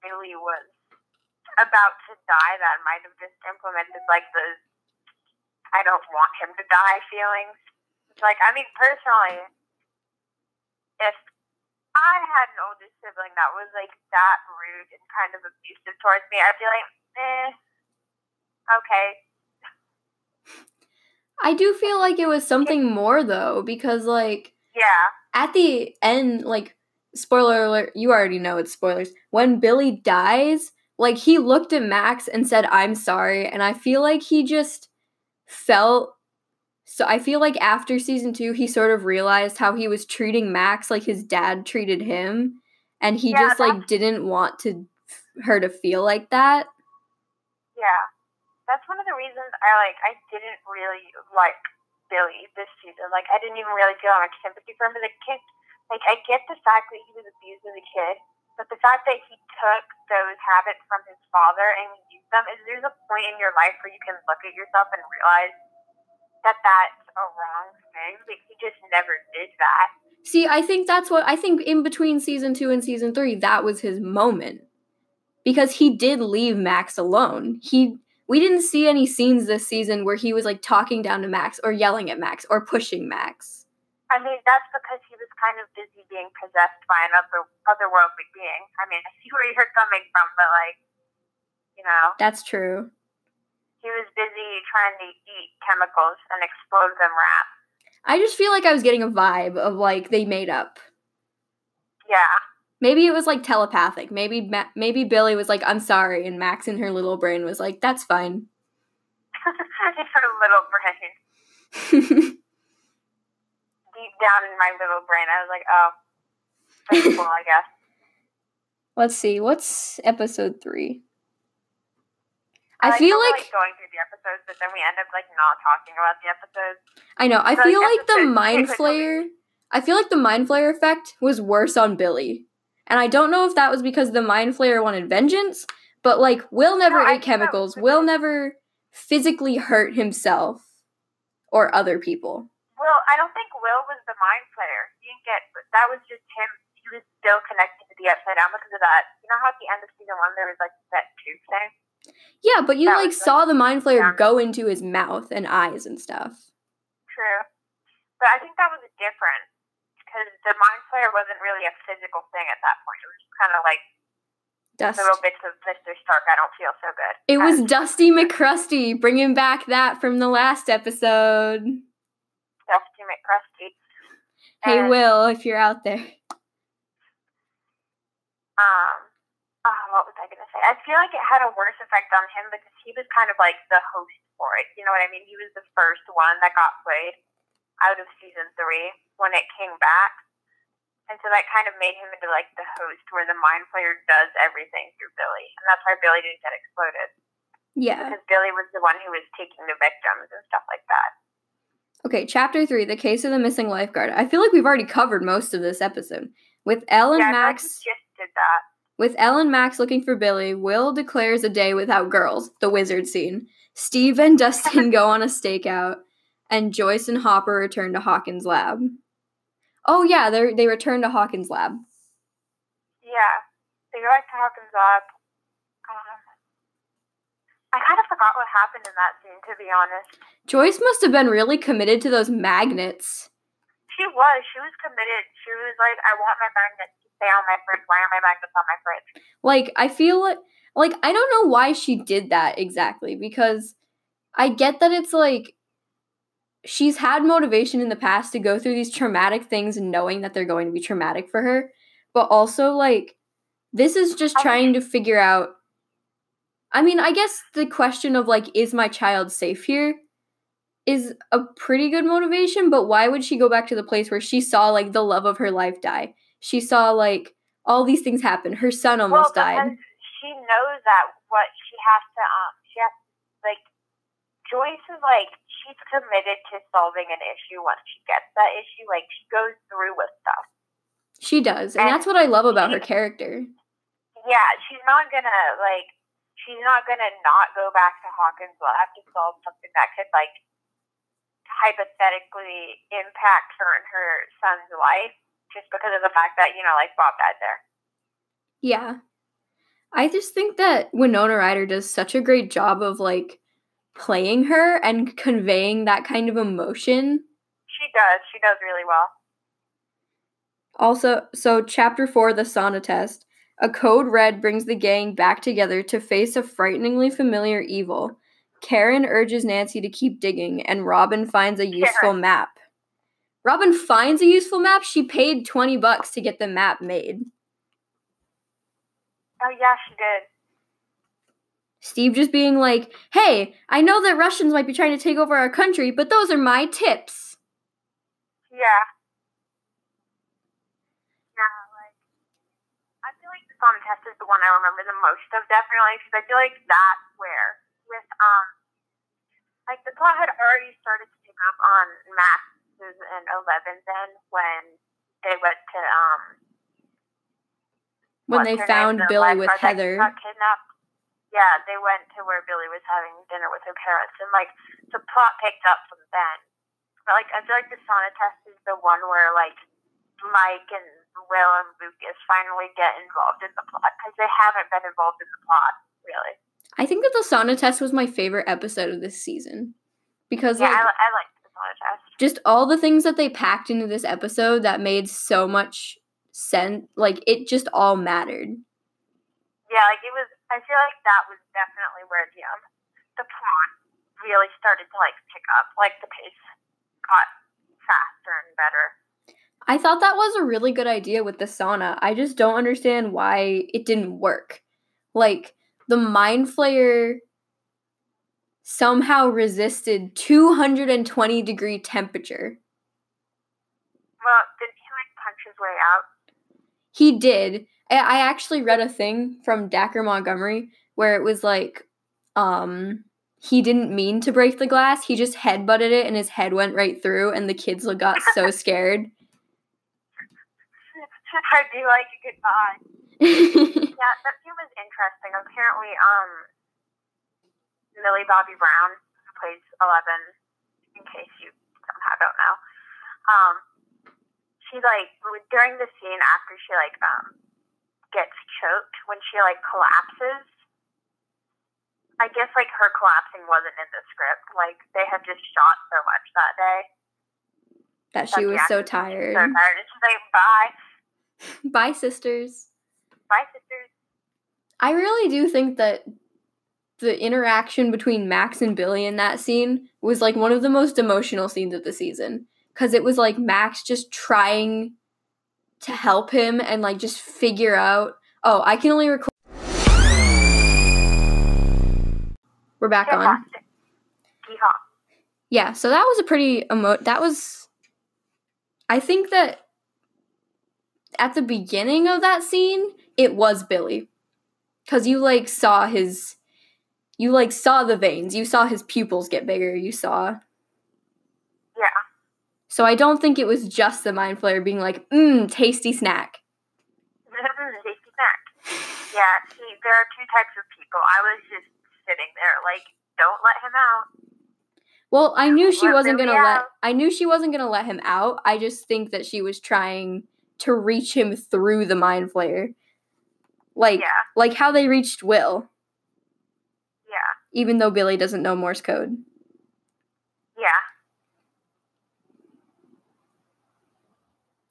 Billy was about to die that might have just implemented like the I don't want him to die feelings. Like I mean personally, if I had an older sibling that was like that rude and kind of abusive towards me, I'd be like, eh, okay. I do feel like it was something more though, because like Yeah. At the end, like spoiler alert, you already know it's spoilers. When Billy dies, like he looked at Max and said, I'm sorry, and I feel like he just felt so I feel like after season two he sort of realized how he was treating Max like his dad treated him. And he Yeah, just like didn't want to her to feel like that. Yeah. That's one of the reasons I like I didn't really like Billy this season. Like I didn't even really feel much sympathy for him as a kid. Like I get the fact that he was abused as a kid, but the fact that he took those habits from his father and used them is there's a point in your life where you can look at yourself and realize that that's a wrong thing. Like, he just never did that. See, I think that's what I think in between season two and season three, that was his moment. Because he did leave Max alone. He we didn't see any scenes this season where he was like talking down to Max or yelling at Max or pushing Max. I mean, that's because he was kind of busy being possessed by another otherworldly being. I mean, (laughs) I see where you're coming from, but like, you know, That's true. he was busy trying to eat chemicals and explode them rats. I just feel like I was getting a vibe of like they made up. Yeah. Maybe it was like telepathic. Maybe Ma- maybe Billy was like, "I'm sorry," and Max in her little brain was like, "That's fine." (laughs) Her little brain. (laughs) Deep down in my little brain, I was like, oh, that's cool, I guess. (laughs) Let's see. What's episode three? I, like feel we're, like going through the episodes, but then we end up like not talking about the episodes. I know. I So, feel like the mind flayer. I feel like the mind flayer effect was worse on Billy, and I don't know if that was because the mind flayer wanted vengeance. But like, Will never No, ate chemicals. Will never physically hurt himself or other people. Well, I don't think Will was the mind flayer. He didn't get that was just him. He was still connected to the upside down because of that. You know how at the end of season one there was like that tooth thing. Yeah, but you That like was, saw the mind flayer go into his mouth and eyes and stuff. True, but I think that was a different because the mind flayer wasn't really a physical thing at that point. It was kind of like Dust. little bits of Mr. Stark. I don't feel so good. It was Dusty McCrusty, bringing back that from the last episode. Dusty McCrusty. Hey, And, Will, if you're out there. Um, oh, what was I gonna say? I feel like it had a worse effect on him because he was kind of like the host for it. You know what I mean? He was the first one that got flayed out of season three when it came back. And so that kind of made him into like the host where the mind flayer does everything through Billy. And that's why Billy didn't get exploded. Yeah. Because Billy was the one who was taking the victims and stuff like that. Okay, chapter three, the case of the missing lifeguard. I feel like we've already covered most of this episode. With Elle and yeah, I feel like Max just did that. With Ellen Max looking for Billy, Will declares a day without girls, the wizard scene. Steve and Dustin (laughs) go on a stakeout, and Joyce and Hopper return to Hawkins' lab. Oh yeah, they they return to Hawkins' lab. Yeah, they go back to Hawkins' lab. Um, I kind of forgot what happened in that scene, to be honest. Joyce must have been really committed to those magnets. She was. She was committed. She was like, I want my magnets to stay on my fridge. Why are my magnets on my fridge? Like, I feel like, like I don't know why she did that exactly because I get that it's like she's had motivation in the past to go through these traumatic things knowing that they're going to be traumatic for her, but also like this is just trying to figure out I mean, I guess the question of like is my child safe here is a pretty good motivation, but why would she go back to the place where she saw like the love of her life die? She saw like all these things happen. Her son almost well, died. She knows that what she has to um she has like Joyce is like she's committed to solving an issue once she gets that issue. Like she goes through with stuff. She does, and, and that's what I love about her character. Yeah, she's not gonna like she's not gonna not go back to Hawkinsville to solve something that could like hypothetically impact her and her son's life just because of the fact that, you know, like Bob died there. Yeah. I just think that Winona Ryder does such a great job of like playing her and conveying that kind of emotion. She does. She does really well. Also, so chapter 4 the sauna test. A code red brings the gang back together to face a frighteningly familiar evil. Karen urges Nancy to keep digging, and Robin finds a useful Karen. map. Robin finds a useful map. She paid 20 bucks to get the map made. Oh, yeah, she did. Steve just being like, hey, I know that Russians might be trying to take over our country, but those are my tips. Yeah. Yeah, like, I feel like the sauna test is the one I remember the most of, definitely, because I feel like that's where with um like the plot had already started to pick up on Max's and Eleven then when they went to um when they found Billy with Heather. Got kidnapped. Yeah, they went to where Billy was having dinner with her parents, and like the plot picked up from then. But like I feel like the sauna test is the one where like Mike and Will and Lucas finally get involved in the plot because they haven't been involved in the plot really. I think that the sauna test was my favorite episode of this season because yeah, like, I, I like the sauna test. Just all the things that they packed into this episode that made so much sense. Like it just all mattered. Yeah, like it was. I feel like that was definitely where the um, the plot really started to like pick up. Like the pace got faster and better. I thought that was a really good idea with the sauna. I just don't understand why it didn't work. Like the Mind Flayer somehow resisted 220 degree temperature. Well, didn't he like punch his way out? He did. I actually read a thing from Dacre Montgomery where it was like, um, he didn't mean to break the glass. He just head butted it and his head went right through, and the kids got so (laughs) scared. I do like a good (laughs) yeah, that scene was interesting. Apparently, um, Millie Bobby Brown, who plays Eleven, in case you somehow don't know, um, she like during the scene after she like um gets choked when she like collapses. I guess like her collapsing wasn't in the script. Like they had just shot so much that day. That she was so tired. So tired. And she's like, bye. (laughs) bye, sisters. Bye, sisters. I really do think that the interaction between Max and Billy in that scene was like one of the most emotional scenes of the season because it was like Max just trying to help him and like just figure out. Oh, I can only record. We're back on. Yeah, so that was a pretty emo. That was. I think that at the beginning of that scene, it was Billy. Cause you like saw his you like saw the veins. You saw his pupils get bigger. You saw. So I don't think it was just the mind flayer being like, mmm, tasty snack. Mm-hmm, tasty snack. Yeah, see, there are two types of people. I was just sitting there, like, don't let him out. Well, I knew she Let wasn't gonna let. I knew she wasn't gonna let him out. I just think that she was trying to reach him through the mind flayer, like Yeah, like how they reached Will, yeah, even though Billy doesn't know Morse code. yeah.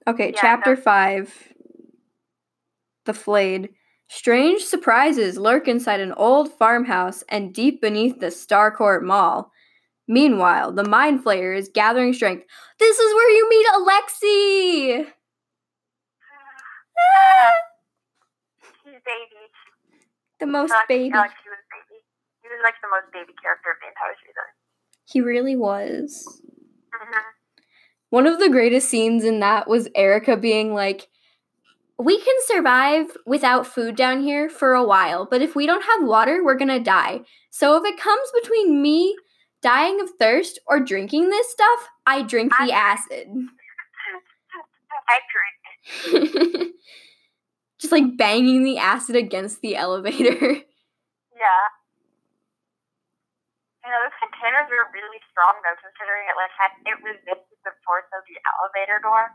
Okay, Yeah, chapter five. The flayed. Strange surprises lurk inside an old farmhouse and deep beneath the Starcourt Mall. Meanwhile, the mind flayer is gathering strength. This is where you meet Alexei! (sighs) He's baby. the most baby. Was baby. He was like the most baby character of the entire season. He really was. hmm One of the greatest scenes in that was Erica being like, We can survive without food down here for a while, but if we don't have water, we're gonna die. So if it comes between me dying of thirst or drinking this stuff, I drink the acid. (laughs) I drink. (laughs) Just like banging the acid against the elevator. Yeah. You know, those containers are really strong though, considering it like had it resisted the force of the elevator door.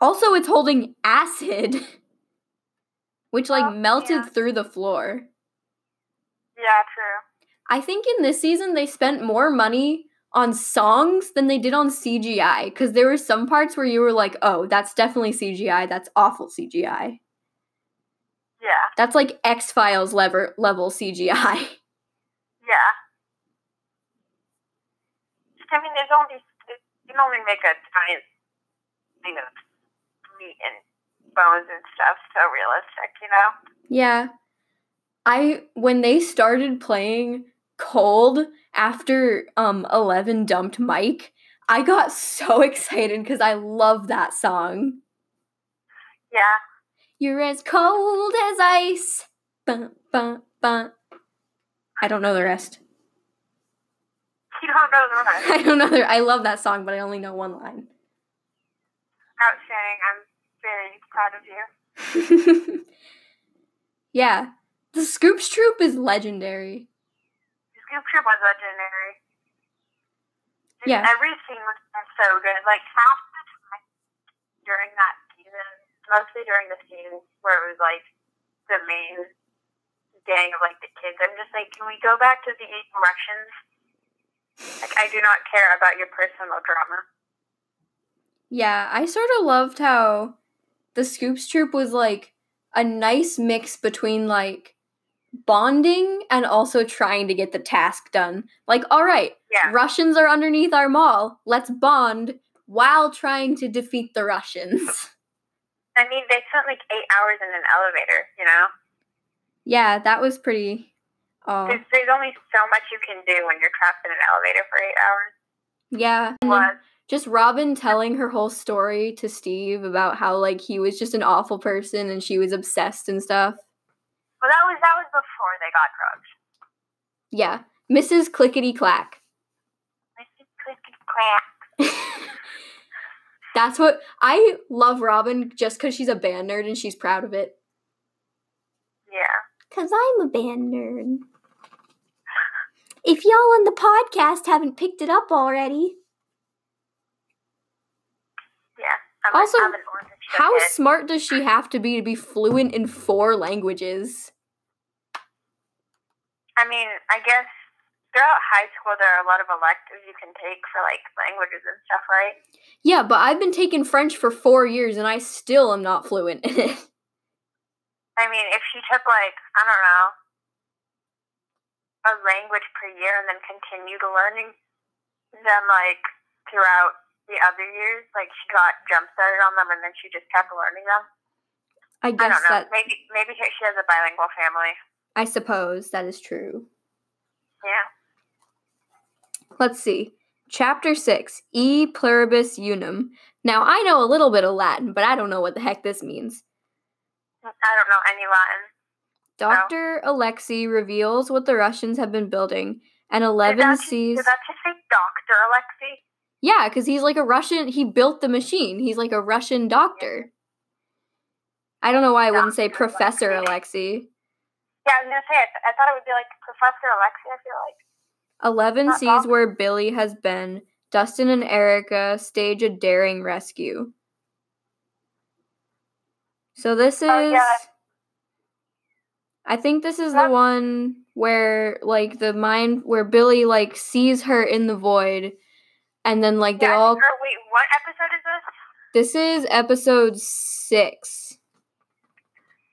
also, it's holding acid, (laughs) which like Oh, melted yeah. through the floor. Yeah, true. I think in this season they spent more money on songs than they did on CGI because there were some parts where you were like, "Oh, that's definitely CGI. That's awful CGI. Yeah, That's like X Files level level CGI." (laughs) yeah. I mean, there's only you can only make a giant thing of meat and bones and stuff so realistic, you know. Yeah. I when they started playing Cold after um 11 dumped Mike, I got so (laughs) excited cuz I love that song. Yeah, You're as cold as ice. Bum, bum, bum. I don't know the rest. you don't know the rest. (laughs) I don't know the I love that song, but I only know one line. Outstanding. I'm very proud of you. (laughs) yeah. The Scoops Troop is legendary. Scoop Troop was legendary. Just Yeah. Every scene was so good. Like half the time during that season, mostly during the scenes where it was like the main gang of like the kids, I'm just like, can we go back to the eight Russians? Like, I do not care about your personal drama. Yeah, I sort of loved how the Scoops Troop was like a nice mix between like bonding and also trying to get the task done. Like, all right, Yeah. Russians are underneath our mall. Let's bond while trying to defeat the Russians. I mean, they spent like eight hours in an elevator, you know? Yeah, that was pretty. Oh, There's, there's only so much you can do when you're trapped in an elevator for eight hours. yeah. Was just Robin telling her whole story to Steve about how like he was just an awful person and she was obsessed and stuff. well, that was that was before they got drugs. Yeah, Mrs. Clickety Clack. Mrs. Clickety Clack. (laughs) That's what I love Robin just because she's a band nerd and she's proud of it. Yeah. Because I'm a band nerd. If y'all on the podcast haven't picked it up already, Yeah. I'm Also, a, how kid. smart does she have to be to be fluent in four languages? I mean, I guess throughout high school there are a lot of electives you can take for like languages and stuff, right? Yeah, but I've been taking French for four years and I still am not fluent in it. (laughs) I mean, if she took like I don't know a language per year and then continued learning them like throughout the other years, like she got jump started on them and then she just kept learning them. I I guess don't know. that, Maybe maybe she she has a bilingual family. I suppose that is true. Yeah. Let's see. Chapter 6 E Pluribus Unum. Now, I know a little bit of Latin, but I don't know what the heck this means. I don't know any Latin. Dr. Alexei reveals what the Russians have been building, and Did Eleven that, sees. did that just say Doctor Alexei? Yeah, because he's like a Russian. He built the machine. He's like a Russian doctor. I don't know why I wouldn't say Professor. Alexei. Yeah, I was gonna say it. I thought it would be like Professor Alexei. I feel like. 11 Not sees where Billy has been. Dustin and Erica stage a daring rescue. So this is Oh, yeah. I think this is the one where like the mind where Billy like sees her in the void and then like they Yeah. All or wait, what episode is this? This is episode 6.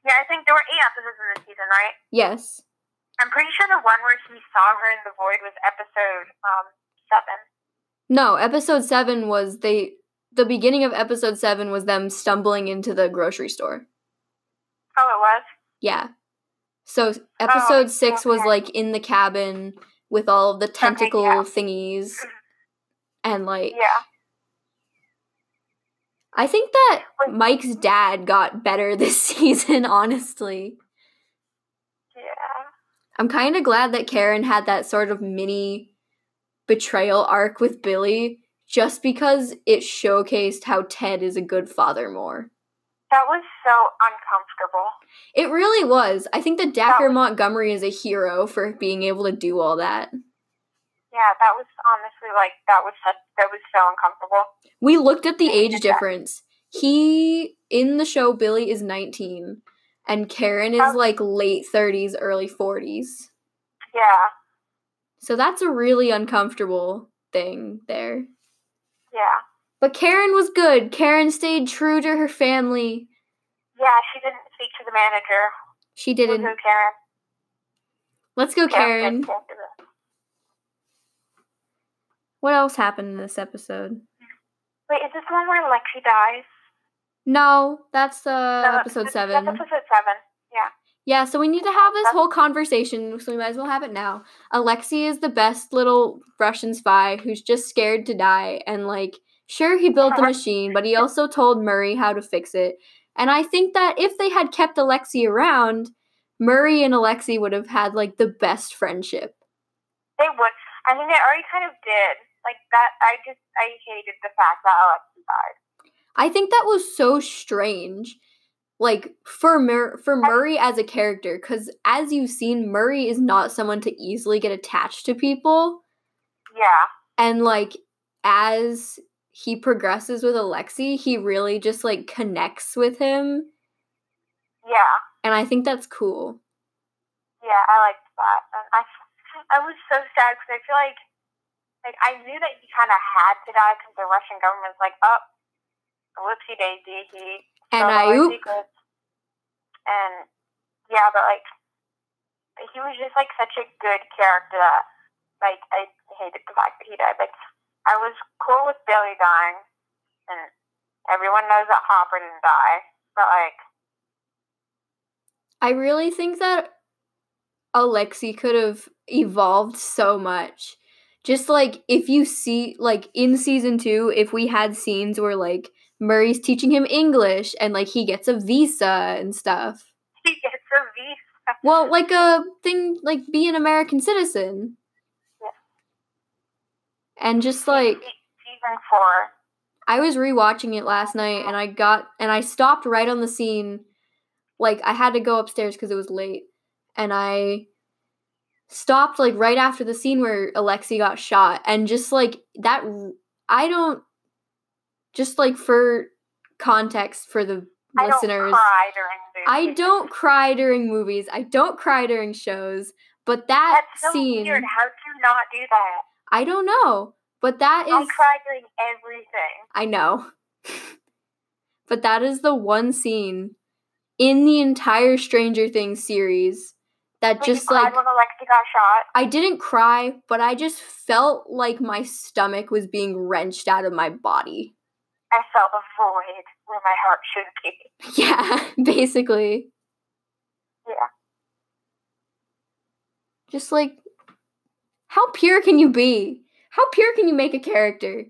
Yeah, I think there were eight episodes in the season, right? Yes. I'm pretty sure the one where he saw her in the void was episode um seven. No, episode 7 was they the beginning of episode 7 was them stumbling into the grocery store. Oh, it was. Yeah. So oh, episode six was like in the cabin with all of the tentacle yeah. thingies. Mm-hmm. And like Yeah. I think that. Mike's dad got better (laughs) this season, honestly. Yeah. I'm kind of glad that Karen had that sort of mini betrayal arc with Billy just because it showcased how Ted is a good father more. That was so uncomfortable. It really was. I think that Dacre was- Montgomery is a hero for being able to do all that. Yeah, that was honestly like that was such that was so uncomfortable. We looked at the age that. difference. He in the show Billy is 19 and Karen is Oh. like late 30s, early 40s. Yeah. So that's a really uncomfortable thing there. Yeah. But Karen was good. Karen stayed true to her family. Yeah, she didn't speak to the manager. She didn't. Karen. Let's go, Karen. Can't do this. What else happened in this episode? Wait, is this the one where Lexi dies? No, that's uh, No, episode 7. That's episode seven. Yeah. So we need to have this whole conversation, so we might as well have it now. Alexei is the best little Russian spy who's just scared to die, and like, sure, he built the (laughs) machine, but he also told Murray how to fix it. And I think that if they had kept Alexei around, Murray and Alexei would have had like the best friendship. They would. I mean, they already kind of did. Like that. I just I hated the fact that Alexei died. I think that was so strange. Like for Mur- for Murray as a character cuz as you've seen Murray is not someone to easily get attached to people. Yeah. and like as he progresses with Alexei, he really just like connects with him, Yeah. and I think that's cool. Yeah. I liked that, and I I was so sad because I feel like like I knew that he kind of had to die because the Russian government's like, oh, whoopsie daisy, he And I. And yeah, but like he was just like such a good character that like I hated the fact that he died. Like I was cool with Billy dying, and everyone knows that Hopper didn't die, but like I really think that Alexei could have evolved so much. Just like if you see like in season 2 if we had scenes where like Murray's teaching him English and like he gets a visa and stuff. he gets a visa. Well, like a thing like be an American citizen. Yeah. And just like season four. I was rewatching it last night and I got and I stopped right on the scene like I had to go upstairs cuz it was late and I stopped like right after the scene where Alexei got shot and just like that I don't just like for context for the I don't listeners cry during. I don't cry during movies. I don't cry during shows, but that That's so scene weird. How do you not do that? I don't know. But that is. I cry during everything. I know. (laughs) but that is the one scene in the entire Stranger Things series that Wait, just like when Alexei got shot. I didn't cry, but I just felt like my stomach was being wrenched out of my body. I felt a void where my heart should be. Yeah, (laughs) basically. Yeah. Just like how pure can you be? How pure can you make a character?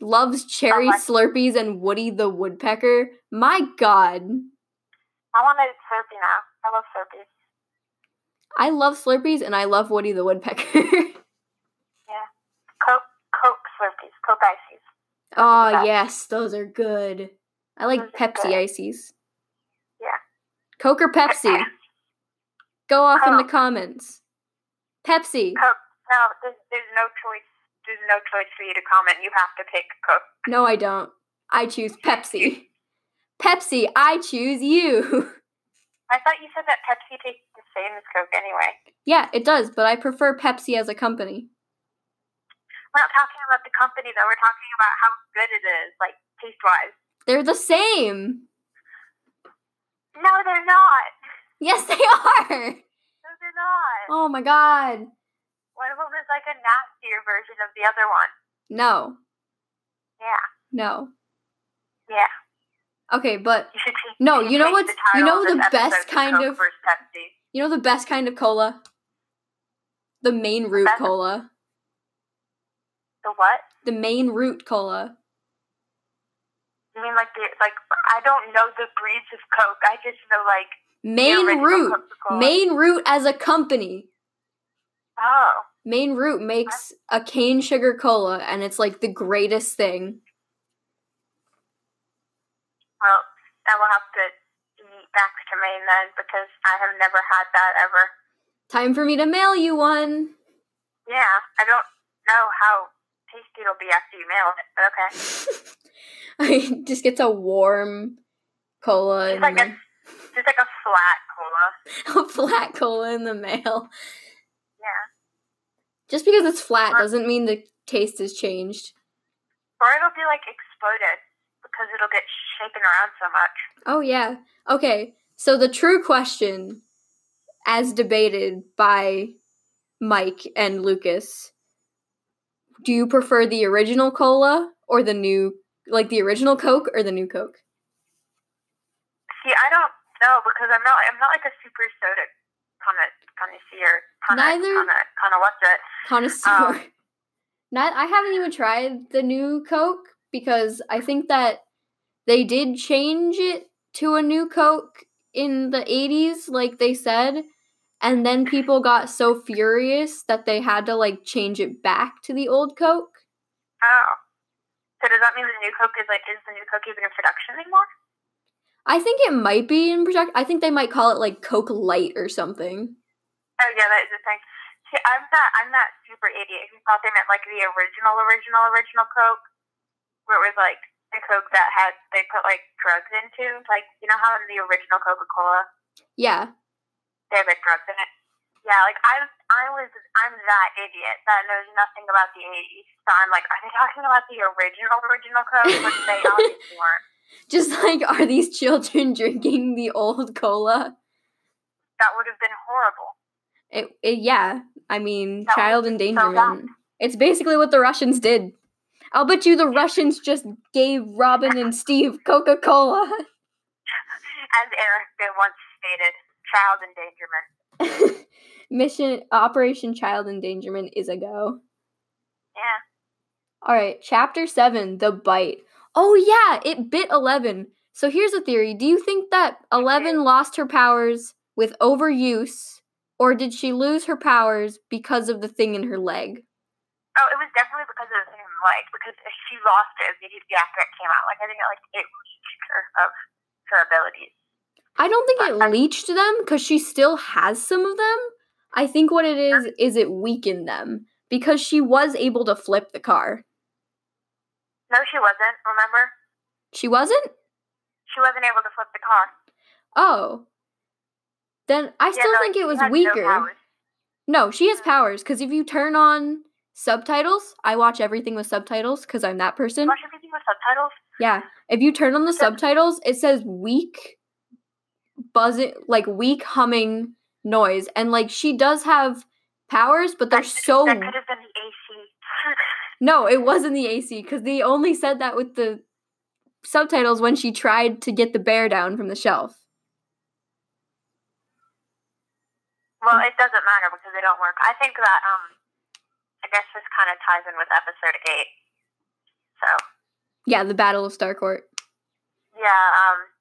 Loves cherry my- Slurpees and Woody the Woodpecker. My god. I want a Slurpee now. I love Slurpees. I love Slurpees and I love Woody the Woodpecker. (laughs) Yeah. Coke, Coke Slurpees, Coke Ices. Oh, yes, those are good. I like Those Pepsi ices. Yeah. Coke or Pepsi? Go off in the oh. comments. Pepsi. Coke. No, there's, there's no choice. There's no choice for you to comment. You have to pick Coke. No, I don't. I choose (laughs) Pepsi. Pepsi, I choose you. (laughs) I thought you said that Pepsi tastes the same as Coke anyway. yeah, it does, but I prefer Pepsi as a company. We're not talking about the company though. We're talking about how good it is, like taste wise. They're the same. No, they're not. Yes, they are. No, they're not. Oh my god. One of them is like a nastier version of the other one. No. Yeah, No. yeah. Okay, but You No, you know the you know the best kind of- you know the best kind of cola? The Maine Root best? cola. The what? The Maine Root cola. You mean like the like? I don't know the breeds of Coke. I just know like Maine Root. Coca-Cola. Maine Root as a company. Oh, Maine Root makes a cane sugar cola and it's like the greatest thing. well, I will have to eat back to Maine then because I have never had that ever. Time for me to mail you one. Yeah, I don't know how tasty it'll be after you mail it. But okay, (laughs) I just gets a warm cola It's like a- just like a flat cola. (laughs) a flat cola in the mail. Yeah, Just because it's flat Or- doesn't mean the taste has changed. or it'll be like exploded because it'll get shaken around so much. Oh yeah. Okay. So the true question as debated by Mike and Lucas, do you prefer the original cola or the new like the original Coke or the new Coke? See, I don't know because I'm not. I'm not like a super soda kind of connoisseur. Kinda, Neither- Kind of. Kind of what's it? Connoisseur. Um, Not I haven't even tried the new Coke because I think that they did change it to a new Coke in the 80s like they said and then people got so furious that they had to like change it back to the old Coke. Oh. So does that mean the new Coke is like is the new Coke even in production anymore? I think it might be in project I think they might call it like Coke Light or something. Oh yeah, that is the thing. See, I'm not. I'm not super idiot who thought they meant like the original, original, original Coke, where it was like the Coke that had they put like drugs into. Like you know how in the original Coca Cola Yeah. Like drugs in it. Yeah, like I I was I'm that idiot that knows nothing about the 80s. So I'm like, are they talking about the original original Coke? Which they (laughs) obviously weren't. Just like are these children (laughs) drinking the old cola? That would have been horrible. It, it yeah. I mean, That child be so endangerment. it's basically what the Russians did. I'll bet you the Russians just gave Robin and Steve Coca Cola. (laughs) As Eric once stated, child endangerment. (laughs) Mission Operation Child Endangerment is a go. Yeah. All right, chapter 7, The Bite. Oh yeah, it bit 11. So here's a theory. Do you think that 11 lost her powers with overuse or did she lose her powers because of the thing in her leg? Oh, it was definitely because of the thing in the leg, because she lost it immediately after it came out. Like, I think it, like, it leached her of her abilities. I don't think it leached them because she still has some of them. I think what it is is it weakened them because she was able to flip the car. No, she wasn't, remember? She wasn't? She wasn't able to flip the car. Oh. Then I Yeah, still no, think it was had no weaker. No, she has mm. powers because if you turn on subtitles, I watch everything with subtitles because I'm that person. Watch everything with subtitles? Yeah. If you turn on the subtitles, it says weak buzzing like weak humming noise. And like she does have powers, but they're That so That could have been the AC. (laughs) No, it wasn't the AC because they only said that with the subtitles when she tried to get the bear down from the shelf. well, it doesn't matter because they don't work. I think that, um, I guess this kind of ties in with episode 8. So, Yeah, the Battle of Starcourt. yeah, um,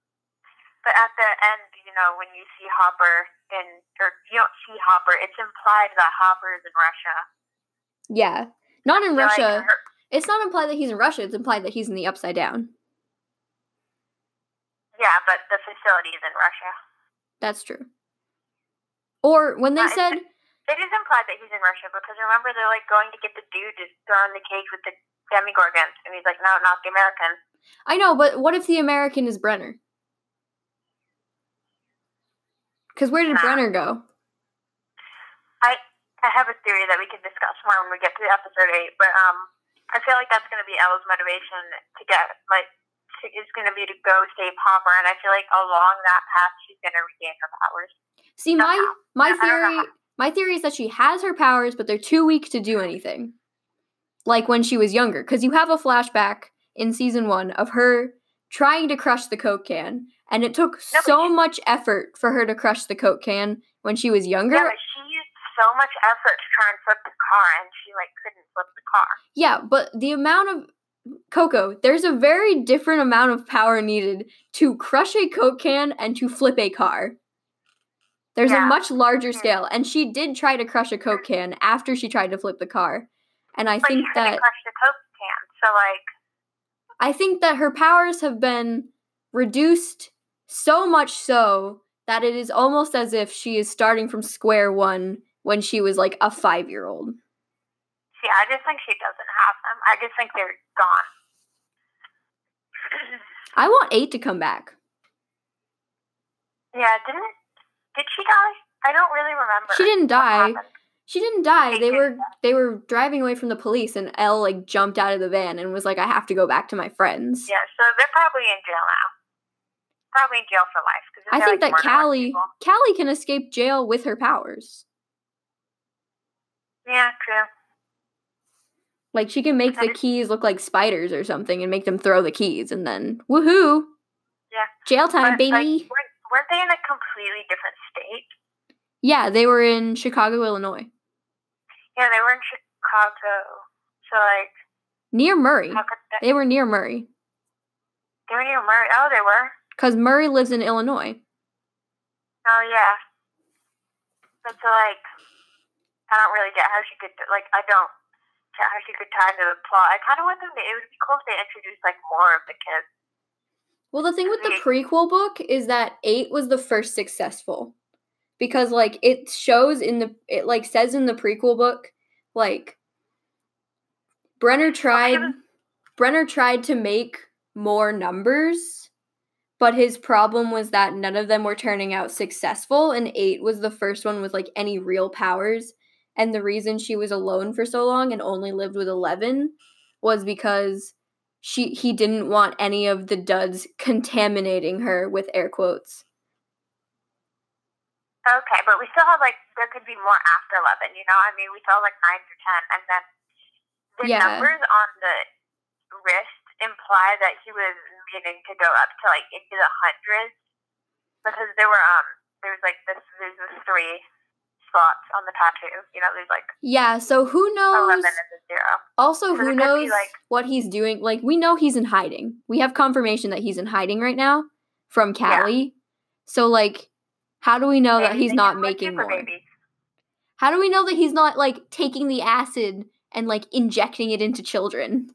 but at the end, you know, when you see Hopper in, or you don't see Hopper, it's implied that Hopper is in Russia. Yeah. Not in So, like, Russia. her- It's not implied that he's in Russia, it's implied that he's in the upside down. Yeah, but the facility is in Russia. That's true. Or when they Uh, said, It is implied that he's in Russia because remember they're like going to get the dude to throw in the cage with the demogorgons, and he's like, no, not the American. I know, but what if the American is Brenner? Because where did Nah. Brenner go? I I have a theory that we can discuss more when we get to episode eight, but um, I feel like that's going to be Ella's motivation to get like to, is going to be to go save Hopper, and I feel like along that path she's going to regain her powers. See, my Somehow. my I theory my theory is that she has her powers, but they're too weak to do anything. Like when she was younger, because you have a flashback in season one of her trying to crush the Coke can, and it took No, so she- much effort for her to crush the Coke can when she was younger. Yeah, but she used so much effort to try and flip the car, and she like couldn't flip the car. Yeah, but the amount of Coco, there's a very different amount of power needed to crush a Coke can and to flip a car. There's a much larger Mhm. scale, and she did try to crush a Coke can after she tried to flip the car. And I But think that crush the Coke can, so like I think that her powers have been reduced so much so that it is almost as if she is starting from square one when she was like a five year old. see, I just think she doesn't have them. I just think they're gone. (clears throat) I want eight to come back. yeah, didn't did she die? I don't really remember. She didn't die. She didn't die. They They didn't were die. they were driving away from the police, and Elle like jumped out of the van and was like, "I have to go back to my friends." Yeah, so they're probably in jail now. Probably in jail for life. 'cause I think like, that Kali. Kali can escape jail with her powers. Yeah, true. Like she can make the That is- keys look like spiders or something, and make them throw the keys, and then woohoo! Yeah. Jail time, But, baby. Like, weren't, weren't they in a completely different state? yeah, they were in Chicago, Illinois, Yeah, they were in Chicago. So like, near Murray. how could they? They were near Murray, They were near Murray. Oh, they were. Because Murray lives in Illinois. Oh yeah. But so like, I don't really get how she could like. I don't get how she could tie into the plot. I kind of want them to. It would be cool if they introduced like more of the kids. Well, the thing with the prequel book is that 8 was the first successful. Because like it shows in the it like says in the prequel book like Brenner tried Brenner tried to make more numbers, but his problem was that none of them were turning out successful and 8 was the first one with like any real powers. And the reason she was alone for so long and only lived with 11 was because she he didn't want any of the duds contaminating her with air quotes. Okay, but we still have like there could be more after eleven. You know, I mean, we saw like nine through ten, and then the Yeah. numbers on the wrist imply that he was meaning to go up to like into the hundreds because there were um there was like this there's this three spots on the tattoo. You know, there's like Yeah, so who knows? eleven and the zero. Also, So who knows like- what he's doing? Like, we know he's in hiding. We have confirmation that he's in hiding right now from Yeah. Kali. So, like, how do we know that he's not making more? babies. How do we know that he's not like taking the acid and like injecting it into children?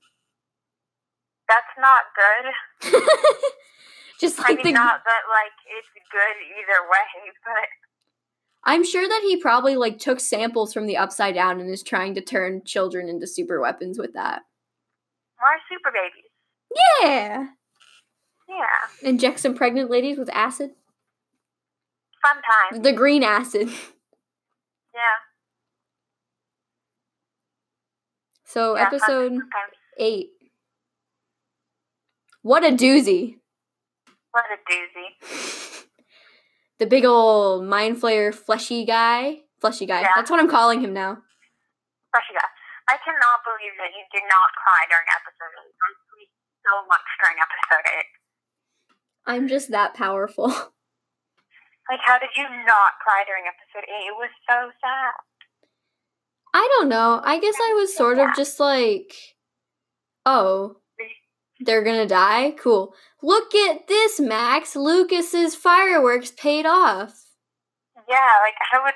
That's not good. (laughs) Just like I mean, the not that like it's good either way, (laughs) but I'm sure that he probably like took samples from the upside down and is trying to turn children into super weapons with that. more super babies. Yeah. Yeah, Inject some pregnant ladies with acid. fun time. The green acid. (laughs) Yeah. So yeah episode eight. What a doozy. What a doozy. (laughs) The big old mind flayer fleshy guy. Fleshy guy. Yeah. That's what I'm calling him now. Rashida, I cannot believe that you did not cry during episode 8. I cried so much during episode 8. I'm just that powerful. (laughs) Like, how did you not cry during episode 8? It was so sad. I don't know. I guess I was sort of just like, oh, they're gonna die? Cool. Look at this, Max. Lucas's fireworks paid off. Yeah, like, I would,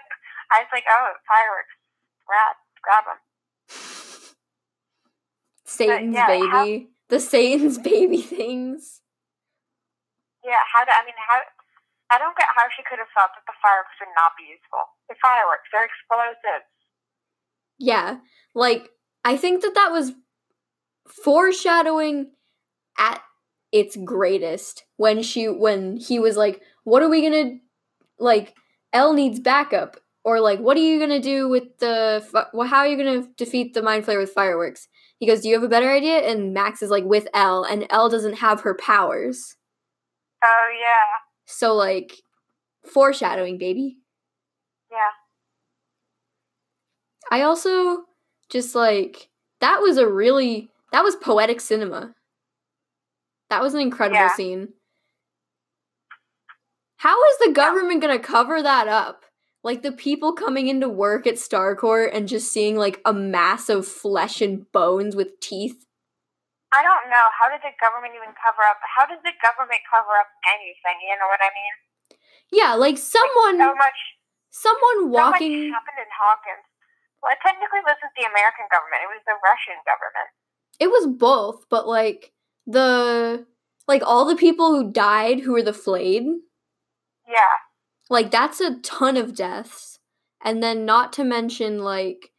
I was like, oh, fireworks. Rad. Grab them. (laughs) Satan's yeah, how- baby. The Satan's baby things. Yeah, Yeah, how do I mean how? I don't get how she could have thought that the fireworks would not be useful. The fireworks, they're explosive. Yeah, like I think that that was foreshadowing at its greatest when she when he was like, "What are we gonna like? Elle needs backup." Or like, what are you gonna do with the? Well, how are you gonna defeat the mind flayer with fireworks? He goes, "Do you have a better idea?" And Max is like, "With Elle, and Elle doesn't have her powers." Oh yeah, So like, foreshadowing, baby. yeah. I also just like that was a really that was poetic cinema. That was an incredible Yeah. scene. How is the government gonna cover that up? Like the people coming into work at Starcourt and just seeing like a mass of flesh and bones with teeth. I don't know. How did the government even cover up? How does the government cover up anything? You know what I mean? Yeah, like someone So much. someone So much walking happened in Hawkins. Well, technically, this is the American government. It was the Russian government. it was both, but like the like all the people who died who were the flayed Yeah. Like that's a ton of deaths. And then not to mention like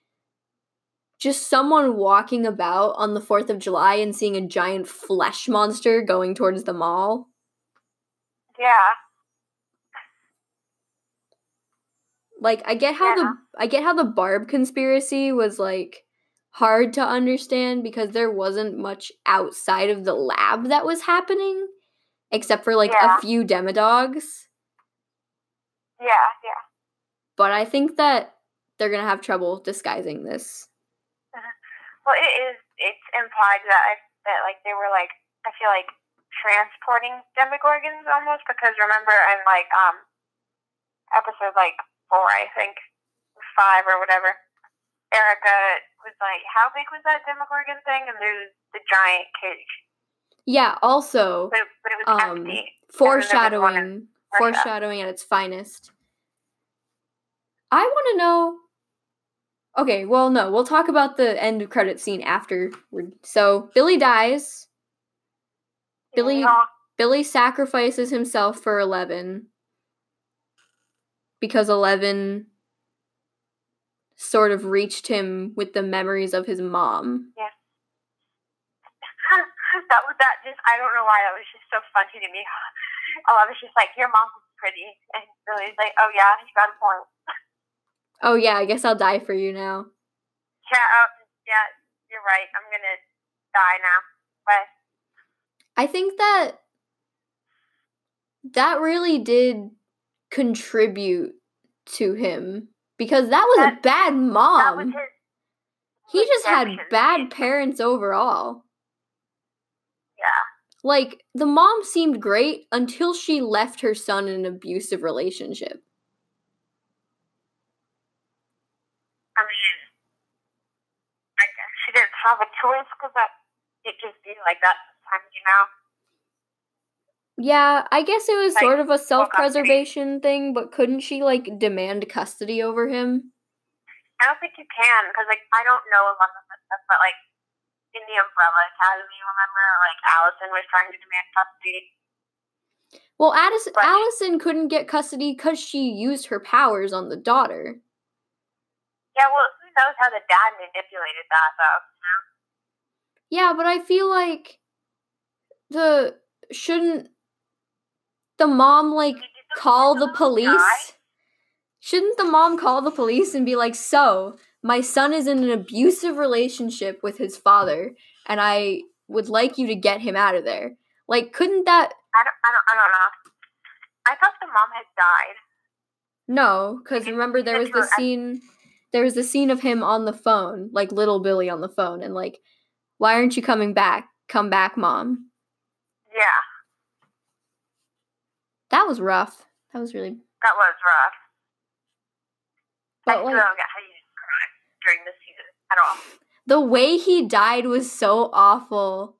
just someone walking about on the 4th of July and seeing a giant flesh monster going towards the mall. Yeah. Like I get how Yeah. the I get how the Barb conspiracy was like hard to understand because there wasn't much outside of the lab that was happening except for like Yeah. a few demodogs. Yeah. Yeah. But I think that they're going to have trouble disguising this. (laughs) Well, it is. It's implied that I, that like they were like I feel like transporting Demogorgons almost because remember in like um episode like four I think five or whatever, Erica was like, "How big was that Demogorgon thing?" And there's the giant cage, Yeah, also but, but it was Um, empty. foreshadowing foreshadowing at its finest. I want to know Okay, well no, we'll talk about the end of credit scene after. So, Billy dies. Billy Yeah. Billy sacrifices himself for 11 because 11 sort of reached him with the memories of his mom. Yes. (laughs) That was that. Just I don't know why that was just so funny to me. Oh, I was just like, "Your mom is pretty," and Billy's like, "Oh yeah, you got a point." (laughs) Oh yeah, I guess I'll die for you now. Yeah, oh, yeah, you're right. I'm gonna die now. But I think that that really did contribute to him because that was a That- bad that was mom. his. He just had bad parents overall. Yeah, Like the mom seemed great until she left her son in an abusive relationship. I mean, I guess she didn't have a choice because that it just be like that sometimes, you know. Yeah, I guess it was Like, sort of a self-preservation thing, but couldn't she like demand custody over him? I don't think you can because like I don't know a lot of this stuff, but like in the Umbrella Academy, remember, like Allison was trying to demand custody. Well, Addison, But- Allison couldn't get custody because she used her powers on the daughter. Yeah, well, who knows how the dad manipulated that though? You know? Yeah, but I feel like the shouldn't the mom like call the police? Shouldn't the mom call the police and be like, "So, my son is in an abusive relationship with his father, and I would like you to get him out of there." Like, couldn't that I don't, I don't, I don't know. I thought the mom had died. No, Because remember there was the scene there was the scene of him on the phone, like little Billy on the phone, and like, why aren't you coming back? Come back, mom. Yeah, That was rough. That was really that was rough. I still like don't get how you didn't cry during this season at all. the way he died was so awful.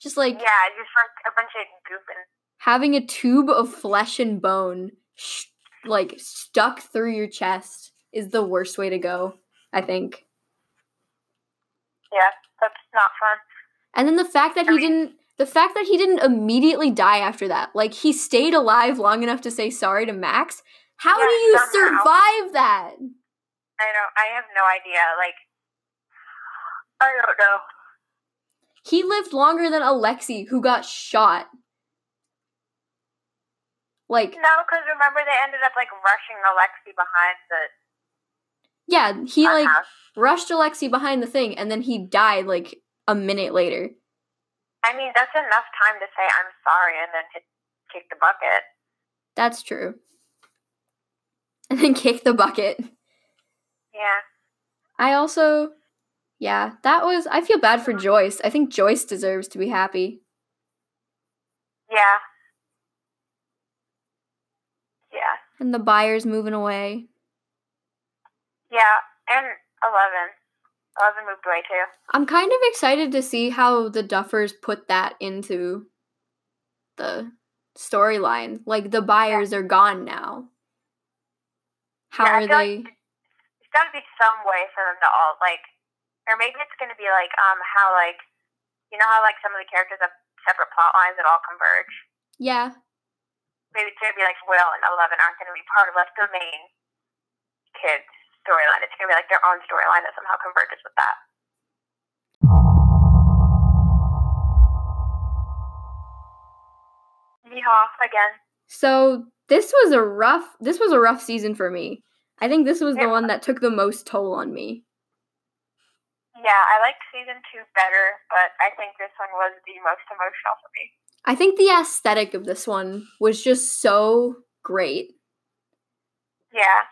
Just like Yeah, just like a bunch of goofing. having a tube of flesh and bone sh- like stuck through your chest is the worst way to go, I think. Yeah, that's not fun. And then the fact that I he mean- didn't the fact that he didn't immediately die after that, like he stayed alive long enough to say sorry to Max. How Yeah, do you somehow. survive that? I don't. I have no idea. Like, I don't know. He lived longer than Alexei, who got shot. Like, No, because remember they ended up like rushing Alexei behind the yeah, he like house. rushed Alexei behind the thing, and then he died like a minute later. I mean, that's enough time to say I'm sorry and then hit, kick the bucket. That's true. And then kick the bucket. Yeah. I also, yeah, that was. I feel bad for Joyce. I think Joyce deserves to be happy. Yeah. Yeah. And the Byers moving away. Yeah. And eleven. Eleven moved away too. I'm kind of excited to see how the Duffers put that into the storyline. Like the Byers are gone now. How Yeah, are feel like they? There's got to be some way for them to all like, or maybe it's going to be like um how like, you know how like some of the characters have separate plot lines that all converge. Yeah, Maybe it's going to be like Will and Eleven aren't going to be part of like the main kids storyline. It's going to be like their own storyline that somehow converges with that. Yeehaw again. So this was a rough this was a rough season for me. I think this was the one that took the most toll on me. Yeah, I liked season two better, but I think this one was the most emotional for me. I think the aesthetic of this one was just so great. Yeah.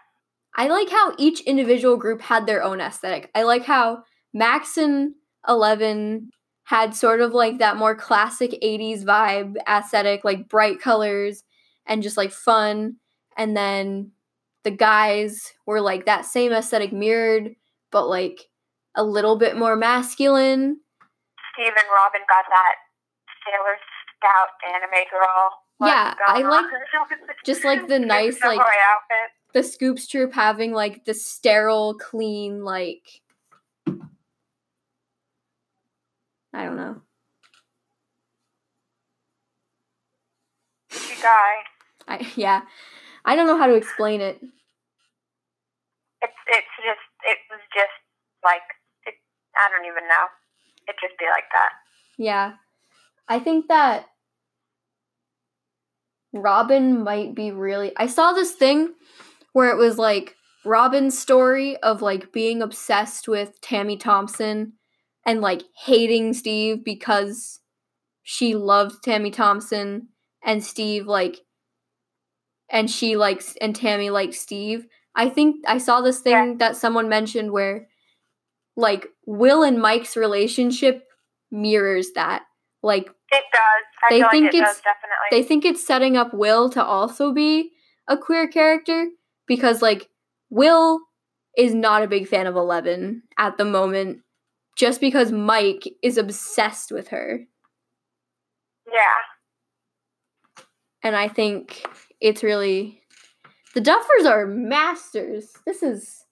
I like how each individual group had their own aesthetic. I like how Max and Eleven had sort of like that more classic 80s vibe aesthetic, like bright colors and just like fun. And then the guys were like that same aesthetic mirrored, but like a little bit more masculine. Steve and Robin got that Sailor Scout anime girl. Yeah, I like (laughs) just, like, the nice, like-. The Scoops troop having like the sterile, clean, like I don't know. You guy. I yeah. I don't know how to explain it. It's it's just it was just like it, I don't even know. It just be like that. Yeah. I think that Robin might be really I saw this thing where it was like Robin's story of like being obsessed with Tammy Thompson and like hating Steve because she loved Tammy Thompson and Steve like and she likes and Tammy likes Steve. I think I saw this thing Yeah. that someone mentioned where like Will and Mike's relationship mirrors that. Like It does. I They think like it it's- does definitely. they think it's setting up Will to also be a queer character because like Will is not a big fan of Eleven at the moment just because Mike is obsessed with her. yeah. And I think it's really the Duffers are masters. This is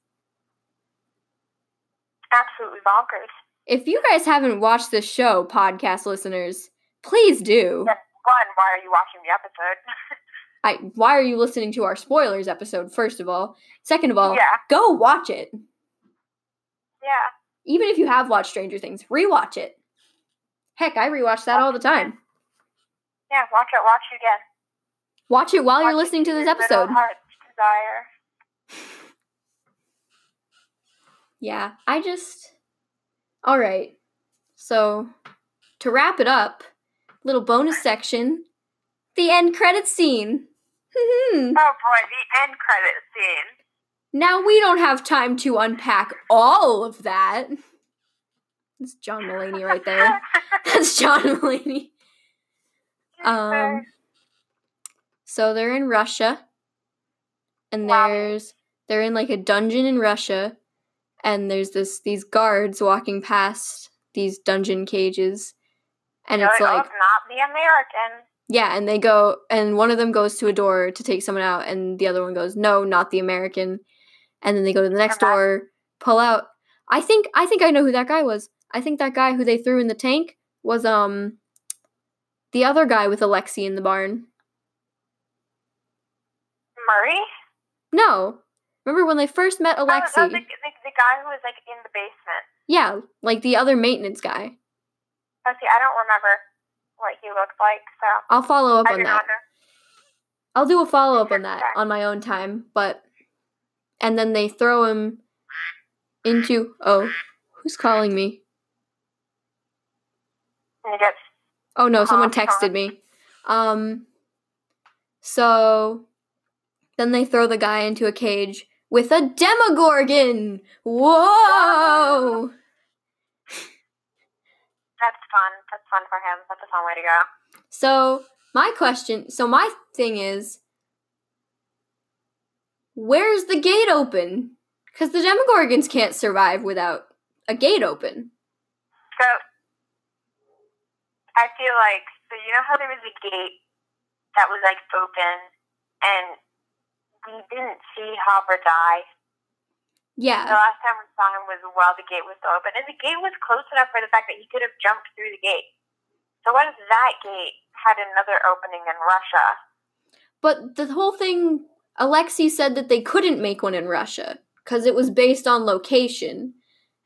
Absolutely bonkers. if you guys haven't watched this show, podcast listeners, please do. Yeah. One, why are you watching the episode? (laughs) I why are you listening to our spoilers episode first of all? Second of all, yeah. go watch it. Yeah. Even if you have watched Stranger Things, rewatch it. Heck, I rewatch that all the time. Yeah. Watch it. Watch it again. Watch it while you're Watch it listening to this episode. Desire. (sighs) Yeah, I just. All right. So, to wrap it up, little bonus section the end credit scene. Oh boy, the end credit scene. now, we don't have time to unpack all of that. It's John Mulaney right there. (laughs) That's John Mulaney. Um, so they're in Russia, and there's they're in like a dungeon in Russia, and there's this these guards walking past these dungeon cages, and You're it's like, like oh, not the American. Yeah, and they go and one of them goes to a door to take someone out, and the other one goes no, not the American, and then they go to the next Uh-huh. door, pull out. I think I think I know who that guy was. I think that guy who they threw in the tank was um The other guy with Alexei in the barn. Murray? No. Remember when they first met Oh, Alexei? oh, the, the, the guy who was like in the basement. yeah, like the other maintenance guy. Oh, see, I don't remember what he looked like, so I'll follow up I on that. I'll do a follow up on that on my own time, but and then they throw him into oh, who's calling me? Oh no, someone texted me. Um so then they throw the guy into a cage with a demogorgon. Whoa! that's fun. For him. That's a fun way to go. So my question, so my thing is, where's the gate open? Because the Demogorgons can't survive without a gate open. So I feel like so you know how there was a gate that was like open and we didn't see Hopper die. Yeah. The last time we saw him was while the gate was still open. And the gate was close enough for the fact that he could have jumped through the gate. So what if that gate had another opening in Russia? but the whole thing, Alexei said that they couldn't make one in Russia because it was based on location,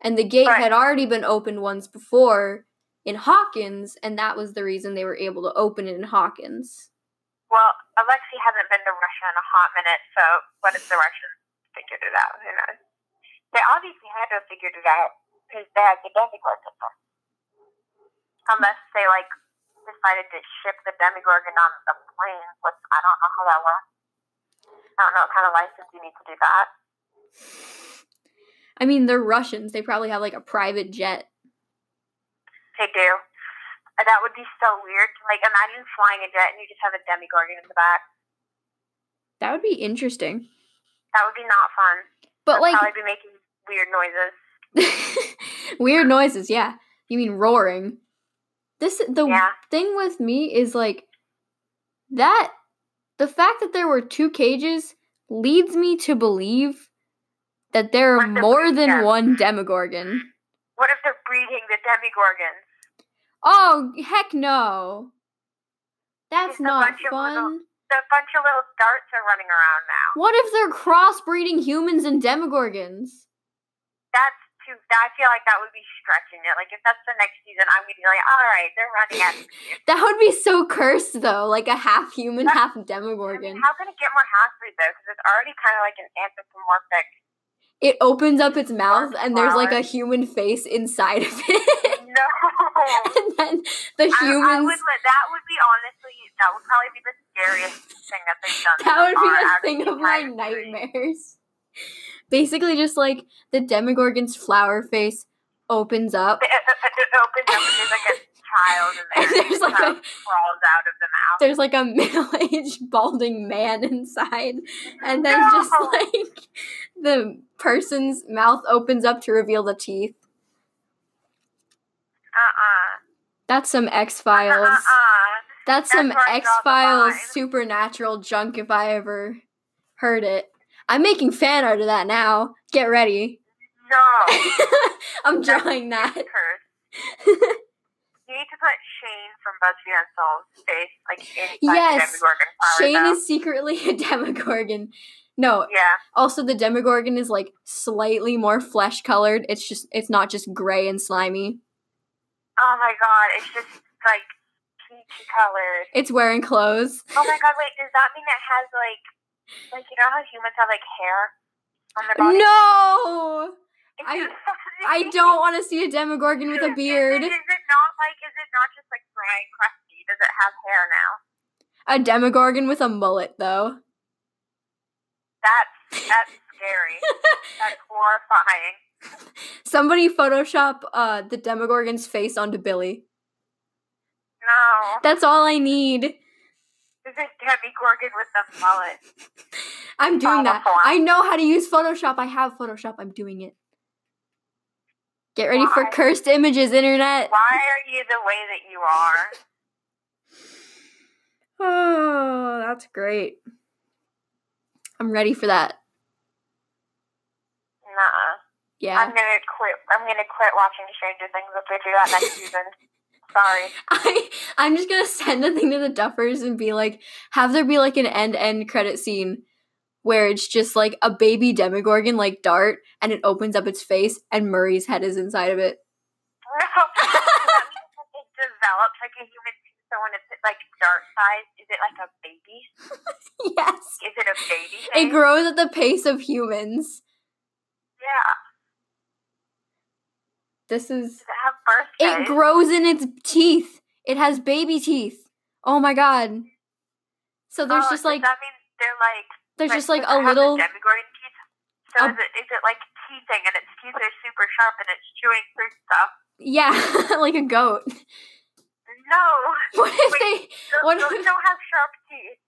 and the gate Right. had already been opened once before in Hawkins, and that was the reason they were able to open it in Hawkins. Well, Alexei hasn't been to Russia in a hot minute, so what if the Russians figured it out? Who knows? They obviously had to have figured it out because they had the Demogorgon system. Unless they, like, decided to ship the Demogorgon on a plane, which I don't know how that works. I don't know what kind of license you need to do that. I mean, they're Russians. They probably have like a private jet. They do. And that would be so weird. Like, imagine flying a jet and you just have a Demogorgon in the back. That would be interesting. That would be not fun. But I'd like probably be making weird noises. (laughs) weird noises, yeah. You mean roaring. This the Yeah. thing with me is like that the fact that there were two cages leads me to believe that there are more than yeah. one demogorgon. What if they're breeding the Demogorgons? Oh, heck no. That's Just not of little- fun. A bunch of little darts are running around now. What if they're crossbreeding humans and demogorgons? That's too. I feel like that would be stretching it. Like if that's the next season, I'm gonna be like, all right, they're running at. That would be so cursed though, like a half human, half I mean, demogorgon. how can it get more half breed though? Because it's already kind of like an anthropomorphic. It opens up its mouth and there's like a human face inside of (laughs) it. No. (laughs) and then the I, I would. That would be honestly. That would probably be the scariest thing that they've done. that would be a thing of my nightmares. Basically just like the demogorgon's flower face opens up. It, it, it opens up and there's like a (laughs) child in there. And there's like a- crawls out of the mouth. There's like a (laughs) middle-aged balding man inside. And then No! just like the person's mouth opens up to reveal the teeth. Uh-uh. That's some uh-uh, X Files. Uh-uh. That's some That's I X Files supernatural junk if I ever heard it. I'm making fan art of that now. Get ready. No. (laughs) I'm That's drawing that. (laughs) You need to put Shane from BuzzFeed Unsolved's face, like inside Yes. the Demogorgon Shane though. is secretly a (laughs) Demogorgon. No, Yeah. also the Demogorgon is like slightly more flesh colored. It's just it's not just gray and slimy. Oh my god, it's just like peachy colored. It's wearing clothes. Oh my god, wait, does that mean it has like, like you know how humans have like hair on their body? No! Is I- I don't want to see a Demogorgon with a beard. Is it, is it not like? Is it not just like dry and crusty? Does it have hair now? A Demogorgon with a mullet though. That's (laughs) that's scary. that's horrifying. Somebody Photoshop uh, the Demogorgon's face onto Billy. No, That's all I need. This is Demogorgon with the mullet. (laughs) I'm doing that. I know how to use Photoshop. I have Photoshop. I'm doing it. Get ready for cursed images, internet. Why are you the way that you are? (sighs) Oh, that's great. I'm ready for that. Nuh-uh. Yeah. I'm gonna quit. I'm gonna quit watching Stranger Things if they do that next season. (laughs) Sorry. (laughs) I I'm just gonna send a thing to the Duffers and be like, have there be like an end end credit scene where it's just like a baby Demogorgon like Dart, and it opens up its face, and Murray's head is inside of it. that means that it develops like a human. So when it's like dart size, is it like a baby? (laughs) yes, Is it a baby? it grows at the pace of humans. yeah. This is it have birth it days? grows in its teeth. It has baby teeth. Oh my god. So there's Oh, just does like that means they're like there's just like a it the little Demogorgon teeth. So a- is it is it like teething and its teeth are super sharp and it's chewing through stuff? yeah, (laughs) like a goat. No. (laughs) What if Wait. they Those, What those if- don't have sharp teeth.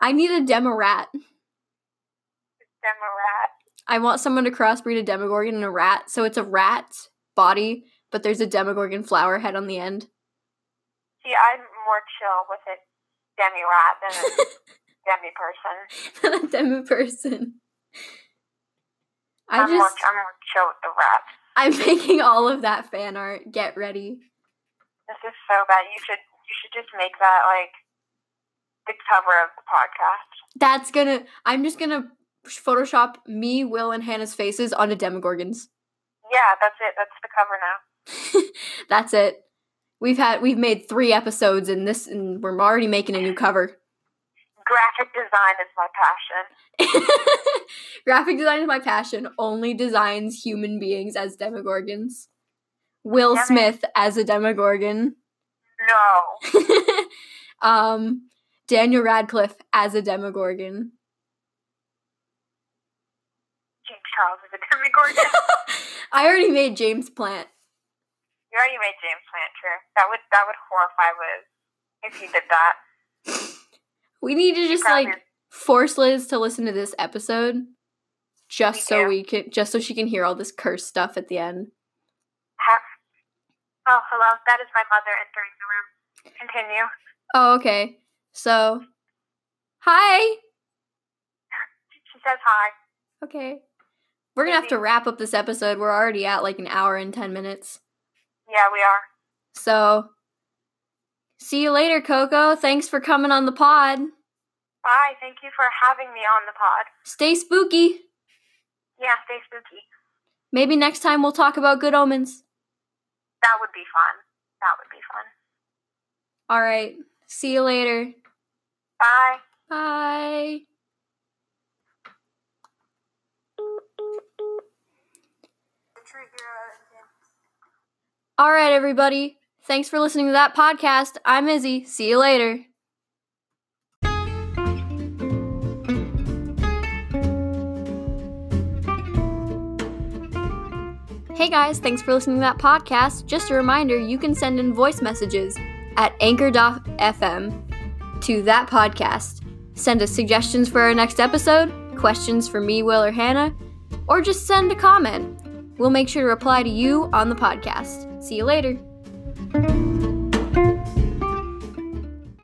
I need a demo rat. demo rat. I want someone to crossbreed a demogorgon and a rat. So it's a rat body, but there's a demogorgon flower head on the end. See, I'm more chill with a demi rat than a (laughs) demi person. a demo person. I I'm, more, just I'm more chill with the rat. I'm making all of that fan art. Get ready. This is so bad. You should you should just make that like the cover of the podcast. That's gonna I'm just gonna Photoshop me, Will, and Hannah's faces onto demogorgons. Yeah, that's it. That's the cover now. (laughs) That's it. We've had we've made three episodes in this and we're already making a new cover. Graphic design is my passion. (laughs) Graphic design is my passion. Only designs human beings as demogorgons. Will Demi- Smith as a demogorgon. No. (laughs) um, Daniel Radcliffe as a demogorgon. James Charles is a demogorgon. I already made James Plant. you already made James Plant true. That would that would horrify Liz if you did that. We need to just Probably- like force Liz to listen to this episode, just We so do. we can, just so she can hear all this cursed stuff at the end. Oh, hello. That is my mother entering the room. Continue. Oh, okay. So, hi. (laughs) She says hi. Okay. We're gonna have to wrap up this episode. We're already at like an hour and ten minutes. Yeah, we are. So, see you later, Coco. Thanks for coming on the pod. Bye. Thank you for having me on the pod. Stay spooky. Yeah, stay spooky. Maybe next time we'll talk about good omens. That would be fun. That would be fun. All right. See you later. Bye. Bye. All right, everybody. Thanks for listening to that podcast. I'm Izzy. See you later. Hey guys, thanks for listening to that podcast. Just a reminder you can send in voice messages at anchor.fm to that podcast. Send us suggestions for our next episode, questions for me, Will, or Hannah, or just send a comment. We'll make sure to reply to you on the podcast. See you later.